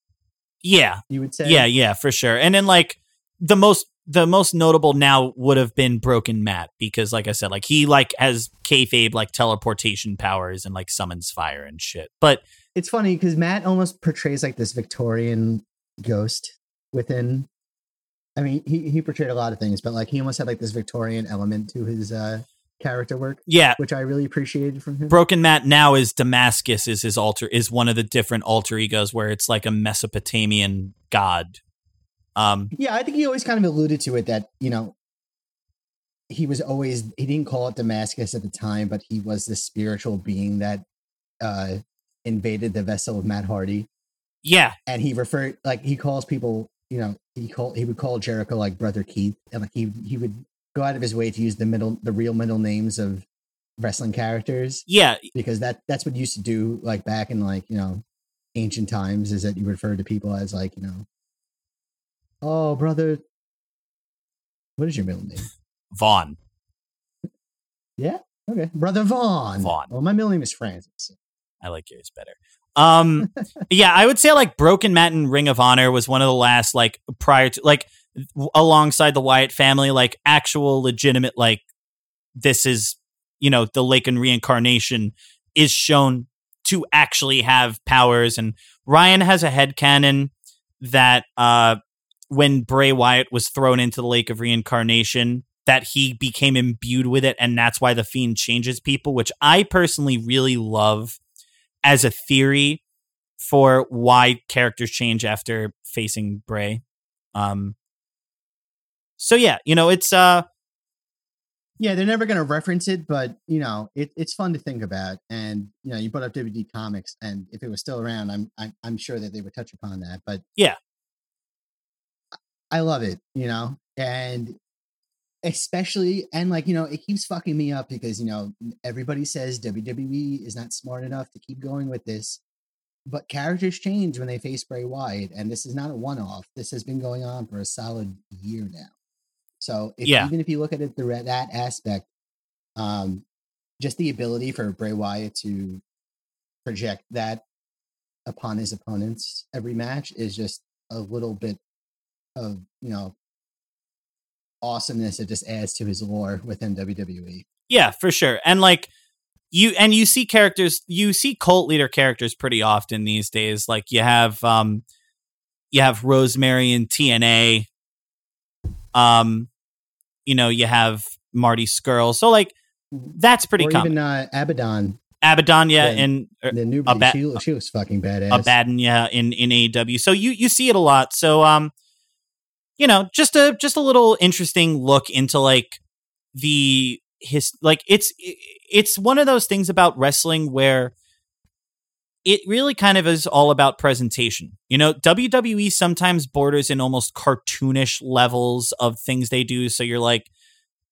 yeah, You would say. yeah, yeah, for sure. And then like the most the most notable now would have been Broken Matt because, like I said, like he like has kayfabe like teleportation powers and like summons fire and shit. But It's funny because Matt almost portrays like this Victorian ghost within. I mean, he he portrayed a lot of things, but like he almost had like this Victorian element to his uh character work, yeah, which I really appreciated from him. Broken Matt now is Damascus is his alter is one of the different alter egos where it's like a Mesopotamian god. Um, Yeah, I think he always kind of alluded to it that, you know, he was always he didn't call it Damascus at the time, but he was the spiritual being that uh invaded the vessel of Matt Hardy. yeah, And he referred like he calls people, you know, he called he would call Jericho like brother Keith. And like he he would go out of his way to use the middle the real middle names of wrestling characters yeah, because that that's what you used to do like back in like, you know, ancient times is that you refer to people as like, you know, oh brother what is your middle name? Vaughn. Yeah. Okay. Brother Vaughn. Vaughn. Well, my middle name is Francis. I like yours better. Um, yeah, I would say like Broken Matt and Ring of Honor was one of the last like prior to like alongside the Wyatt family, like actual legitimate like this is you know the Lake and reincarnation is shown to actually have powers, and Ryan has a head canon that uh when Bray Wyatt was thrown into the Lake of Reincarnation. That he became imbued with it, and that's why the fiend changes people, which I personally really love as a theory for why characters change after facing Bray. Um so yeah, you know, it's uh Yeah, they're never going to reference it, but you know, it, it's fun to think about. And you know, you put up WD Comics, and if it was still around, I'm I'm, I'm sure that they would touch upon that. But Yeah. I love it. You know, and especially and like you know, it keeps fucking me up because you know everybody says WWE is not smart enough to keep going with this. But characters change when they face Bray Wyatt, and this is not a one-off. This has been going on for a solid year now. So if, Yeah. even if you look at it through that aspect, um, just the ability for Bray Wyatt to project that upon his opponents every match is just a little bit of you know awesomeness it just adds to his lore within. WWE. yeah, for sure. And like you and you see characters you see cult leader characters pretty often these days. Like you have um you have Rosemary in TNA. Um you know, you have Marty Scurll. So like that's pretty or common. even uh, Abaddon, Abaddon, yeah, and uh, the new ba- she, she was fucking badass. Abaddon, yeah, in in AEW. So you you see it a lot. So um, you know, just a just a little interesting look into like the his like it's it's one of those things about wrestling where it really kind of is all about presentation. You know, WWE sometimes borders in almost cartoonish levels of things they do. So you're like,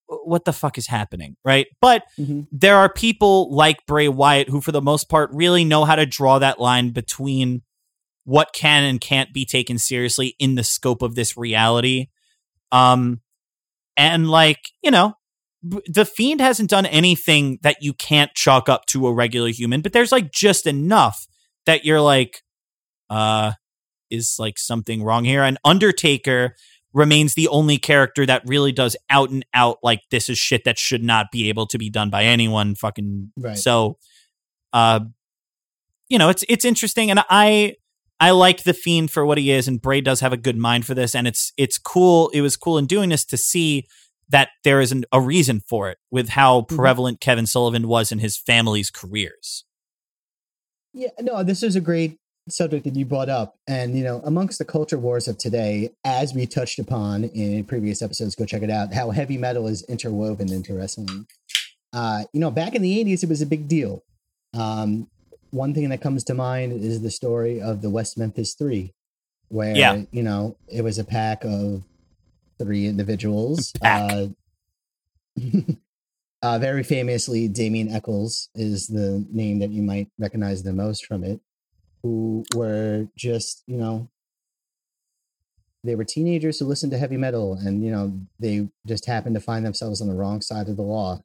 what the fuck is happening? Right. But Mm-hmm. there are people like Bray Wyatt who, for the most part, really know how to draw that line between what can and can't be taken seriously in the scope of this reality. Um, and like, you know, b- the fiend hasn't done anything that you can't chalk up to a regular human, but there's like just enough that you're like, uh, is like something wrong here. And Undertaker remains the only character that really does out and out like this is shit that should not be able to be done by anyone. Fucking Right. so, uh, you know, it's it's interesting, and I I like the fiend for what he is, and Bray does have a good mind for this, and it's it's cool. It was cool in doing this to see that there is an, a reason for it with how Mhm. prevalent Kevin Sullivan was in his family's careers. Yeah, no, this is a great subject that you brought up. And, you know, amongst the culture wars of today, as we touched upon in previous episodes, go check it out, how heavy metal is interwoven into wrestling. Uh, you know, back in the 80s, it was a big deal. Um, one thing that comes to mind is the story of the West Memphis Three, where, Yeah. you know, it was a pack of three individuals. Pack. Uh, uh, very famously, Damien Echols is the name that you might recognize the most from it, who were just, you know, they were teenagers who listened to heavy metal and, you know, they just happened to find themselves on the wrong side of the law.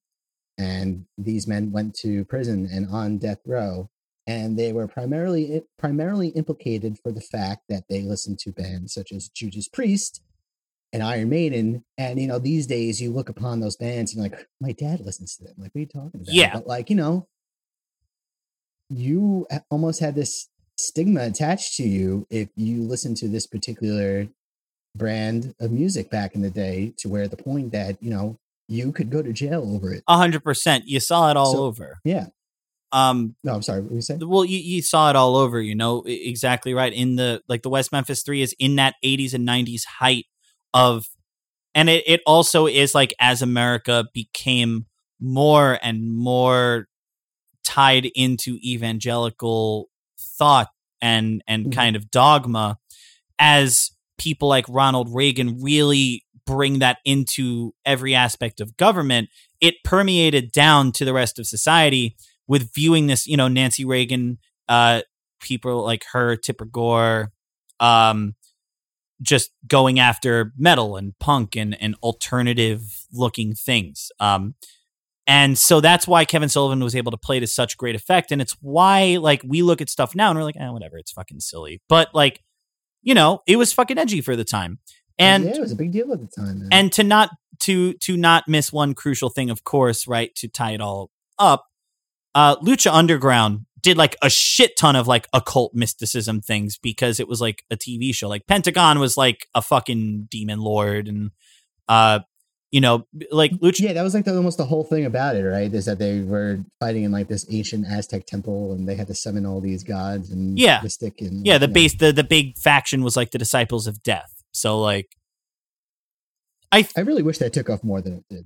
And these men went to prison and on death row. And they were primarily primarily implicated for the fact that they listened to bands such as Judas Priest and Iron Maiden. And you know, these days you look upon those bands and you're like, my dad listens to them. Like, what are you talking about? Yeah. But like, you know, you almost had this stigma attached to you if you listened to this particular brand of music back in the day to where the point that, you know, you could go to jail over it. A hundred percent, you saw it all So- over. Yeah. Um, No, I'm sorry. What were you saying? well, you, you saw it all over. You know exactly right. In the like the West Memphis Three is in that '80s and '90s height of, and it it also is like as America became more and more tied into evangelical thought and and Mhm. kind of dogma as people like Ronald Reagan really bring that into every aspect of government it permeated down to the rest of society with viewing this you know Nancy Reagan uh people like her Tipper Gore um just going after metal and punk and and alternative looking things um and so that's why Kevin Sullivan was able to play to such great effect. And it's why, like, we look at stuff now and we're like, eh, whatever, it's fucking silly. But, like, you know, it was fucking edgy for the time. And yeah, it was a big deal at the time. Man. and to not to to not miss one crucial thing, of course, right, to tie it all up, uh Lucha Underground did like a shit ton of like occult mysticism things because it was like a TV show. Like Pentagon was like a fucking demon lord and uh you know, like Lucha yeah, that was like the, almost the whole thing about it, right? Is that they were fighting in like this ancient Aztec temple, and they had to summon all these gods and Yeah. mystic and yeah the you know. base the the big faction was like the disciples of death so like i th- I really wish that took off more than it did.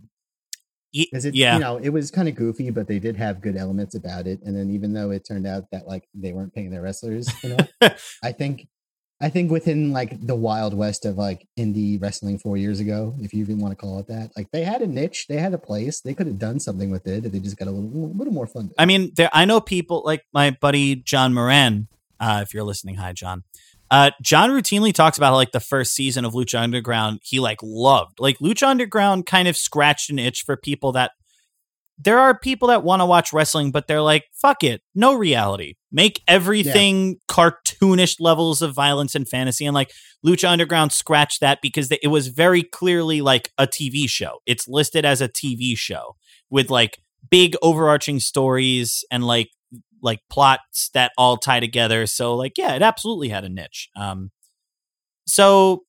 Because it, yeah you know, it was kind of goofy, but they did have good elements about it. And then even though it turned out that like they weren't paying their wrestlers, you know, I think, I think within like the wild west of like indie wrestling four years ago, if you even want to call it that, like they had a niche, they had a place, they could have done something with it. They just got a little, little more fun. i mean there i know people like my buddy john moran uh if you're listening hi john uh john routinely talks about like the first season of lucha underground he like loved like lucha underground kind of scratched an itch for people that there are people that want to watch wrestling, but they're like, fuck it, no reality. Make everything cartoonish levels of violence and fantasy. And like Lucha Underground scratched that because it was very clearly like a TV show. It's listed as a TV show with like big overarching stories and like like plots that all tie together. So like yeah, it absolutely had a niche. Um so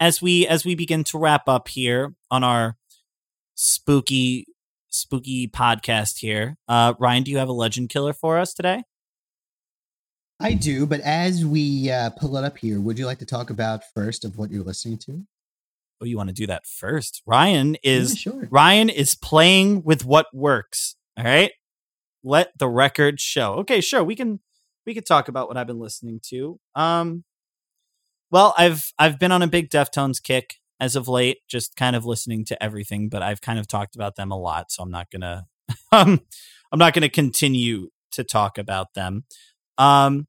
as we as we begin to wrap up here on our spooky spooky podcast here. Uh, Ryan, do you have a legend killer for us today? I do, but as we uh, pull it up here, would you like to talk about first of what you're listening to? Oh, you want to do that first? Ryan is Yeah, sure. Ryan is playing with what works. All right. Let the record show. Okay, sure. We can we could talk about what I've been listening to. Um well, I've I've been on a big Deftones kick as of late, just kind of listening to everything, but I've kind of talked about them a lot, so I'm not gonna um I'm not gonna continue to talk about them. Um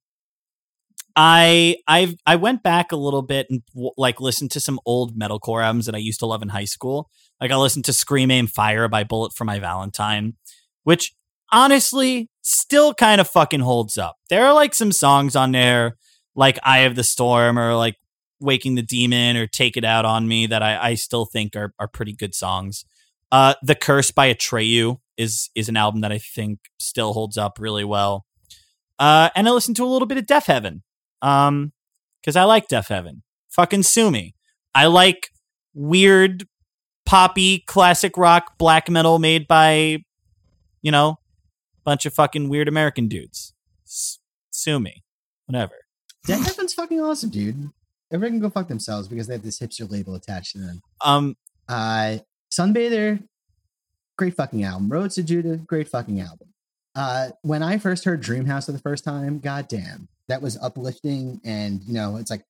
I I I went back a little bit and like listened to some old metalcore albums that I used to love in high school. Like I listened to Scream Aim Fire by Bullet for My Valentine, which honestly still kind of fucking holds up. There are like some songs on there like Eye of the Storm or like Waking the Demon or Take It Out on Me that I, I still think are are pretty good songs. Uh The Curse by Atreyu is is an album that I think still holds up really well. Uh and I listened to a little bit of Deafheaven. Um cuz I like Deafheaven. Fucking sue me. I like weird poppy classic rock black metal made by you know bunch of fucking weird American dudes. S- sue me. Whatever. Deafheaven's fucking awesome, dude. Everyone can go fuck themselves because they have this hipster label attached to them. Um Uh, Sunbather, great fucking album. Roads to Judah, great fucking album. Uh, when I first heard Dreamhouse for the first time, goddamn, that was uplifting, and you know, it's like,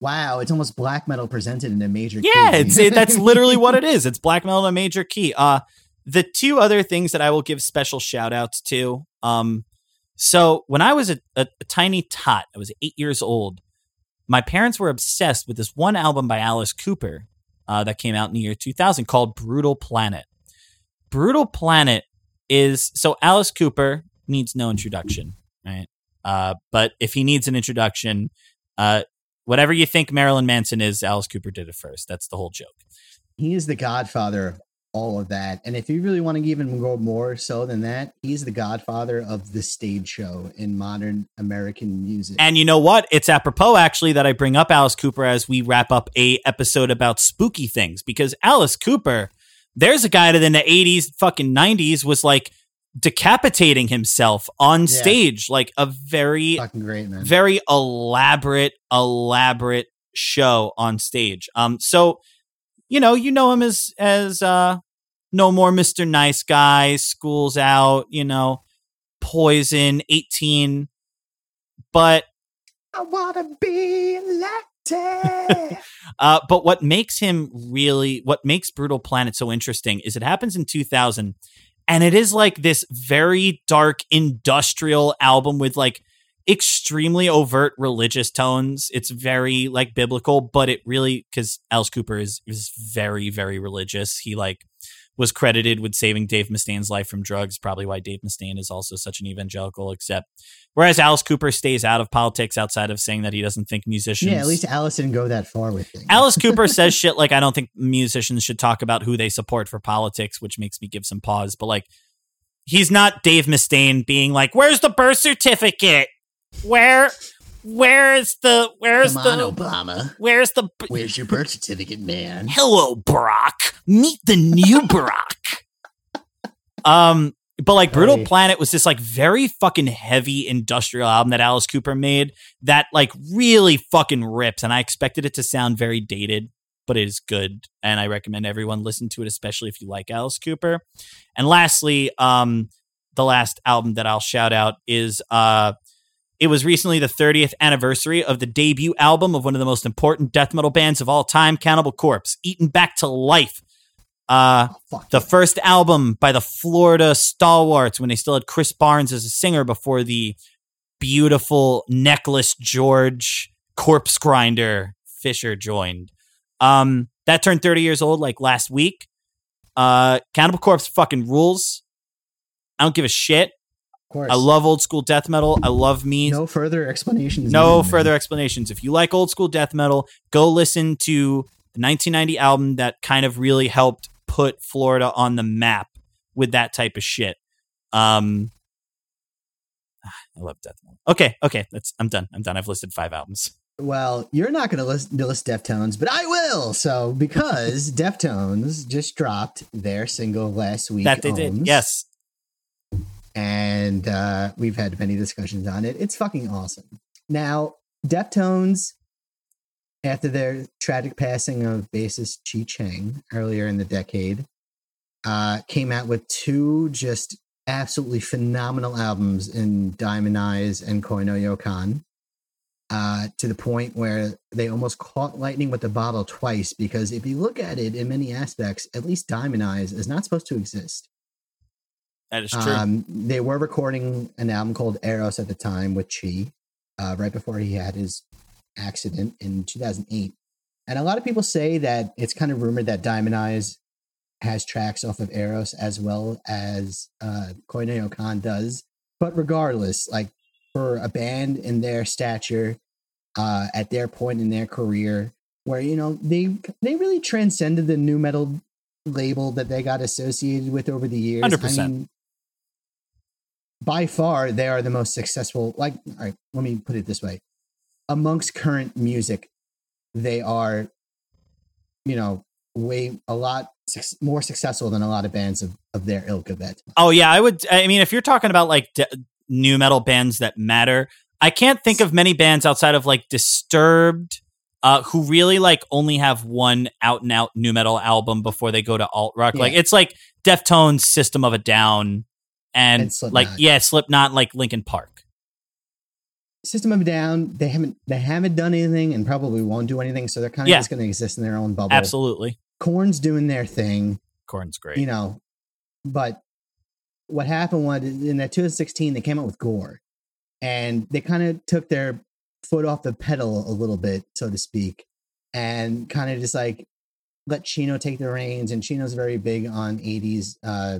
wow, it's almost black metal presented in a major. Yeah, key. it's it, that's literally what it is. It's black metal in a major key. Uh the two other things that I will give special shout outs to. Um so when I was a, a, a tiny tot, I was eight years old, my parents were obsessed with this one album by Alice Cooper uh, that came out in the year 2000 called Brutal Planet. Brutal Planet is so Alice Cooper needs no introduction, right? Uh, but if he needs an introduction, uh, whatever you think Marilyn Manson is, Alice Cooper did it first. That's the whole joke. he is the godfather of all of that. And if you really want to even go more so than that, he's the godfather of the stage show in modern American music. And you know what? It's apropos actually that I bring up Alice Cooper as we wrap up a episode about spooky things because Alice Cooper, there's a guy that in the 80s, fucking 90s was like decapitating himself on Yeah. stage, like a very fucking great, man. very elaborate, elaborate show on stage. Um, so you know, you know him as as uh, no more Mister Nice Guy, School's Out, you know, Poison, eighteen, but I wanna be elected. uh, but what makes him really, what makes Brutal Planet so interesting is it happens in two thousand, and it is like this very dark industrial album with like extremely overt religious tones. It's very like biblical, but it really because Alice Cooper is is very very religious. He like was credited with saving Dave Mustaine's life from drugs. Probably why Dave Mustaine is also such an evangelical. Except whereas Alice Cooper stays out of politics outside of saying that he doesn't think musicians. yeah, at least Alice didn't go that far with things. Alice Cooper says shit like I don't think musicians should talk about who they support for politics, which makes me give some pause. But like, he's not Dave Mustaine being like, "Where's the birth certificate? Where, where's the, where's Come on, the, Obama. where's the? Where's your birth certificate, man? Hello, Brock. Meet the new Brock." um, but like Brutal Hey. Planet was this like very fucking heavy industrial album that Alice Cooper made that like really fucking rips, and I expected it to sound very dated, but it is good, and I recommend everyone listen to it, especially if you like Alice Cooper. And lastly, um, the last album that I'll shout out is uh, it was recently the 30th anniversary of the debut album of one of the most important death metal bands of all time, Cannibal Corpse, Eaten Back to Life. Uh, Oh, the first album by the Florida Stalwarts when they still had Chris Barnes as a singer before the beautiful necklace George corpse grinder Fisher joined. Um, that turned 30 years old like last week. Uh, Cannibal Corpse fucking rules. I don't give a shit. Course. I love old school death metal. I love me. no further explanations. No needed, man. further explanations. If you like old school death metal, go listen to the 1990 album that kind of really helped put Florida on the map with that type of shit. Um, I love death metal. Okay, okay, that's I'm done. I'm done. I've listed five albums. Well, you're not going to list, to list Deftones, but I will. So, because Deftones just dropped their single last week, that they did. Yes. And uh, we've had many discussions on it. It's fucking awesome. Now, Deftones, after their tragic passing of bassist Chi Cheng earlier in the decade, uh, came out with two just absolutely phenomenal albums in Diamond Eyes and Koi no Yokan. Uh, to the point where they almost caught lightning with the bottle twice because if you look at it in many aspects, at least Diamond Eyes is not supposed to exist. That is true. Um, they were recording an album called Eros at the time with Chi, uh, right before he had his accident in 2008. And a lot of people say that it's kind of rumored that Diamond Eyes has tracks off of Eros as well as uh, Koi no Yokan does. But regardless, like for a band in their stature, uh, at their point in their career, where you know they they really transcended the nu metal label that they got associated with over the years. 100%. I mean, by far, they are the most successful. Like, all right, let me put it this way: amongst current music, they are, you know, way a lot suc- more successful than a lot of bands of, of their ilk of time. Oh yeah, I would. I mean, if you're talking about like d- nu metal bands that matter, I can't think of many bands outside of like Disturbed, uh, who really like only have one out and out nu metal album before they go to alt rock. Like it's like Deftones, System of a Down, and, And Slipknot. like yeah, Slipknot, like Linkin Park. System of a Down, they haven't they haven't done anything and probably won't do anything, so they're kind of Yeah. just going to exist in their own bubble. Absolutely, Korn's doing their thing. Korn's great. you know, but what happened was in that 2016 they came out with Gore, and they kind of took their foot off the pedal a little bit, so to speak, and kind of just like let Chino take the reins. And Chino's very big on 80s uh,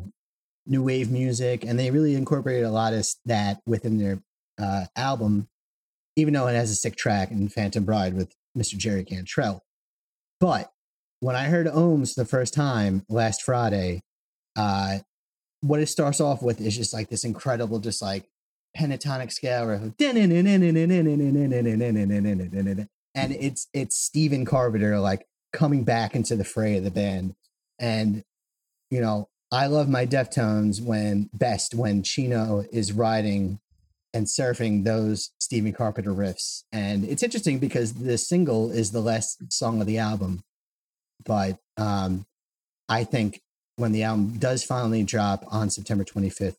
new wave music, and they really incorporated a lot of that within their uh, album, even though it has a sick track in Phantom Bride with Mr. Jerry Cantrell. But when I heard Ohms the first time last Friday, uh, what it starts off with is just like this incredible, just like pentatonic scale and it's it's Stephen Carpenter like coming back into the fray of the band, and you know I love my Deftones when best when Chino is riding and surfing those Stephen Carpenter riffs, and it's interesting because the single is the last song of the album, but um, I think when the album does finally drop on September 25th,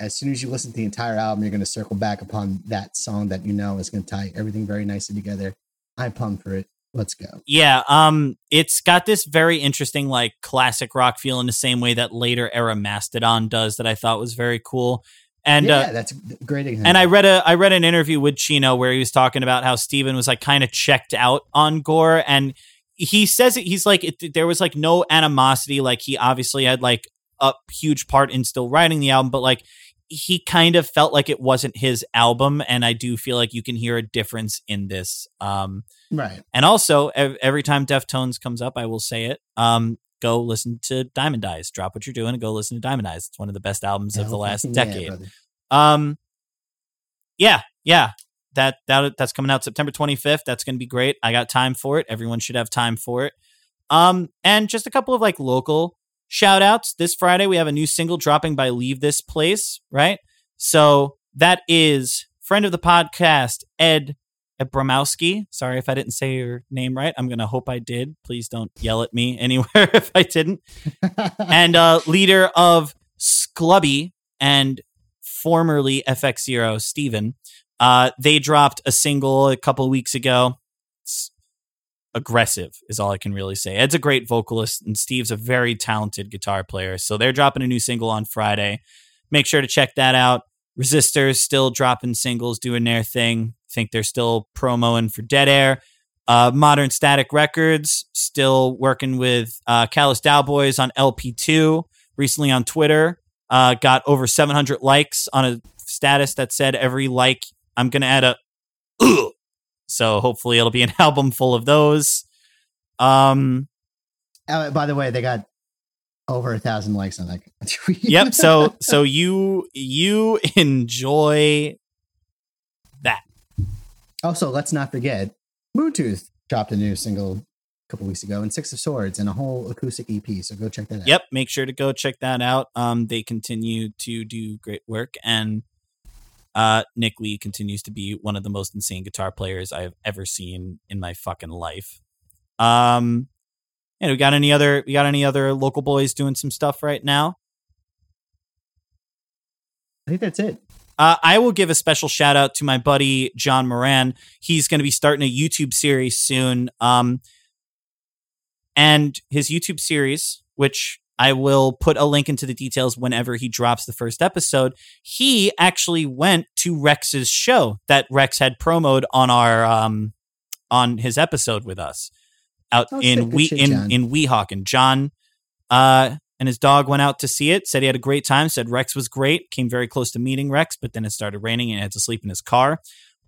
as soon as you listen to the entire album, you're going to circle back upon that song that you know is going to tie everything very nicely together. I'm pumped for it. Let's go. Yeah, um, it's got this very interesting, like classic rock feel in the same way that later era Mastodon does. That I thought was very cool. And yeah, uh, that's a great example. and I read a I read an interview with Chino where he was talking about how Stephen was like kind of checked out on Gore, and he says it, he's like it, there was like no animosity. Like he obviously had like a huge part in still writing the album, but like he kind of felt like it wasn't his album, and I do feel like you can hear a difference in this. Um, right. and also, ev- every time Deftones comes up, I will say it. Um, go listen to Diamond Eyes. Drop what you're doing and go listen to Diamond Eyes. It's one of the best albums of the last fucking yeah, decade. um, yeah, yeah. That that that's coming out September 25th. That's going to be great. I got time for it. Everyone should have time for it. Um, and just a couple of like local shout outs. This Friday we have a new single dropping by Leave This Place, right? So that is friend of the podcast, Ed Abramowski. Sorry if I didn't say your name right. I'm gonna hope I did. Please don't yell at me anywhere if I didn't. And uh, leader of Sclubby and formerly FX Zero, Steven. Uh, they dropped a single a couple weeks ago. Aggressive is all I can really say. Ed's a great vocalist and Steve's a very talented guitar player. So they're dropping a new single on Friday. Make sure to check that out. Resistors still dropping singles, doing their thing. Think they're still promoing for Dead Air. Uh, Modern Static Records still working with uh, Callous Daoboys on LP2. Recently on Twitter, uh, got over 700 likes on a status that said every like I'm gonna add a. So hopefully it'll be an album full of those. Um, Uh, by the way, they got over a thousand likes on that yep. So so you you enjoy that. also, let's not forget, Moontooth dropped a new single a couple weeks ago, and Six of Swords, and a whole acoustic EP. So go check that out. Yep, make sure to go check that out. Um, they continue to do great work, and uh, Nick Lee continues to be one of the most insane guitar players I've ever seen in my fucking life. Um, and we got any other we got any other local boys doing some stuff right now? I think that's it. Uh, I will give a special shout out to my buddy John Moran. He's going to be starting a YouTube series soon. Um, and his YouTube series, which I will put a link into the details whenever he drops the first episode. He actually went to Rex's show that Rex had promoted on our um, on his episode with us out Oh, in. We shit, in John. in Weehawken. And John uh, and his dog went out to see it. Said he had a great time. Said Rex was great. Came very close to meeting Rex, but then it started raining and he had to sleep in his car.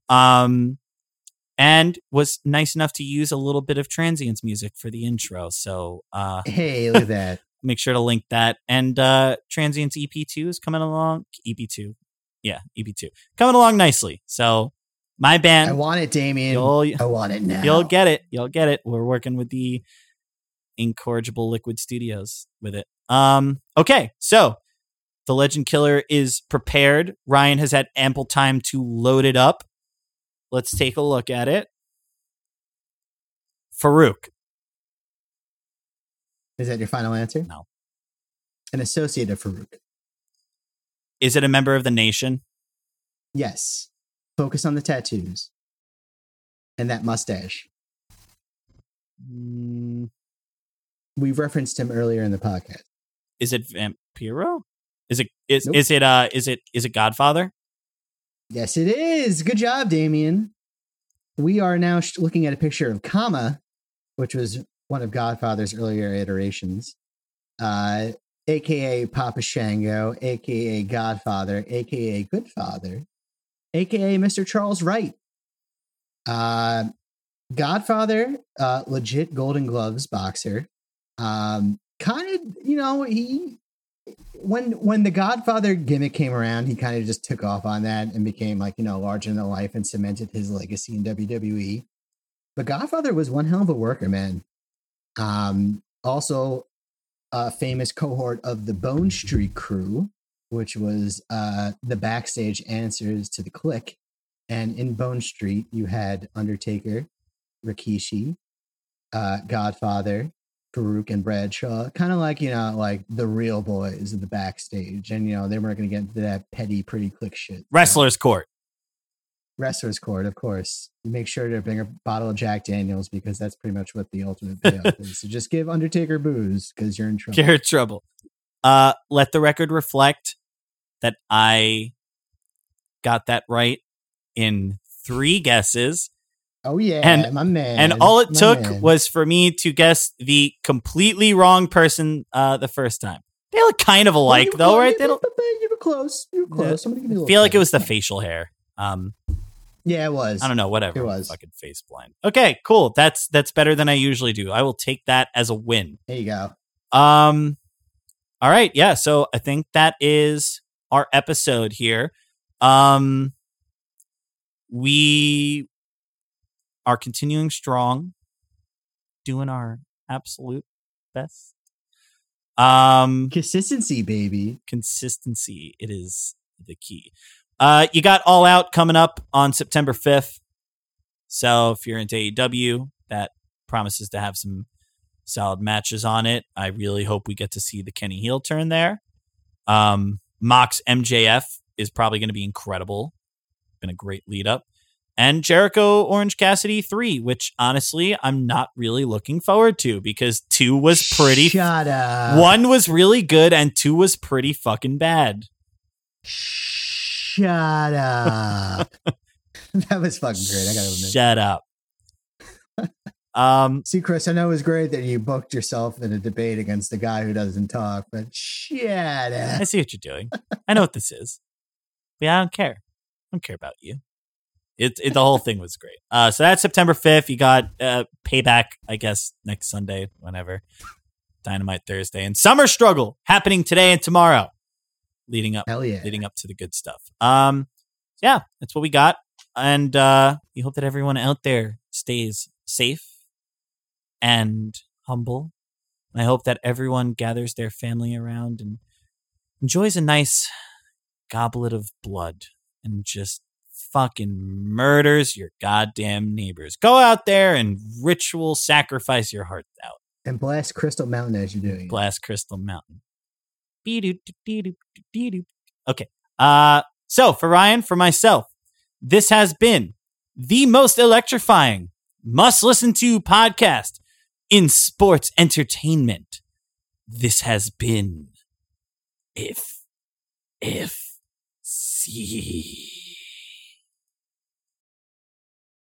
Um, and was nice enough to use a little bit of transients music for the intro. So uh, Hey, look at that. make sure to link that. And uh, transients EP2 is coming along. EP2, yeah, EP2 coming along nicely. So my band. I want it, Damien. you'll I want it now. you'll get it. You'll get it. We're working with the Incorrigible Liquid Studios with it. Um, okay, so the Legend Killer is prepared. Ryan has had ample time to load it up. Let's take a look at it. Faarooq, Is that your final answer? No. An associate of Faarooq. is it a member of the nation? Yes. Focus on the tattoos and that mustache. Mm, We referenced him earlier in the podcast. is it Vampiro? Is it is Nope. is it uh is it is it Godfather? Yes, it is. Good job, Damien. We are now sh- looking at a picture of Kama, which was one of Godfather's earlier iterations, uh, aka Papa Shango, aka Godfather, aka Goodfather, aka Mr. Charles Wright. Uh, Godfather, uh, legit Golden Gloves boxer. Um, kind of, you know, he when when the Godfather gimmick came around, he kind of just took off on that and became like you know larger than life and cemented his legacy in WWE. But Godfather was one hell of a worker, man. Um, also, a famous cohort of the Bone Street Crew, which was uh, the backstage answers to the Kliq. And in Bone Street, you had Undertaker, Rikishi, uh, Godfather, Faarooq and Bradshaw, kind of like you know, like the real boys in the backstage, and you know they weren't going to get into that petty, pretty Kliq shit. Wrestler's Court. Wrestlers court, of course. Make sure to bring a bottle of Jack Daniels because that's pretty much what the ultimate payoff is. So just give Undertaker booze because you're in trouble. You're in trouble. Uh, let the record reflect that I got that right in three guesses, Oh yeah, And- my man. and all it my took man. was for me to guess the completely wrong person uh, the first time. They look kind of alike, you were though, close, right? You, They don't were- you were close. You were close. Somebody give me a feel like it was the facial hair. Um, Yeah, it was. I don't know, whatever. It was. fucking face blind. Okay, cool. That's that's better than I usually do. I will take that as a win. There you go. Um all right, yeah, so I think that is our episode here. Um we are continuing strong, doing our absolute best. Um Consistency, baby. consistency it is the key uh you got all out coming up on september 5th so if you're into aew that promises to have some solid matches on it. I really hope we get to see the kenny heel turn there. Um mox mjf is probably going to be incredible. Been a great lead up. And Jericho Orange Cassidy 3, which honestly I'm not really looking forward to because 2 was pretty Shut up. one was really good and two was pretty fucking bad. Shut up. that was fucking great. I gotta admit. Shut up. um, See, Chris, I know it was great that you booked yourself in a debate against a guy who doesn't talk, but shut I see what you're doing. I know what this is. But I don't care. I don't care about you. It, it the whole thing was great. Uh, so that's September 5th. You got uh, payback, I guess, next Sunday, whenever. Dynamite Thursday and Summer Struggle happening today and tomorrow, leading up Hell yeah. leading up to the good stuff. Um, yeah, that's what we got, and uh, we hope that everyone out there stays safe and humble. And I hope that everyone gathers their family around and enjoys a nice goblet of blood and just fucking murders your goddamn neighbors. Go out there and ritual sacrifice your heart out. And blast Crystal Mountain as you're doing. Blast Crystal Mountain. Okay. Uh, so for Ryan, for myself, this has been the most electrifying, must listen to podcast in sports entertainment. This has been if, if, see.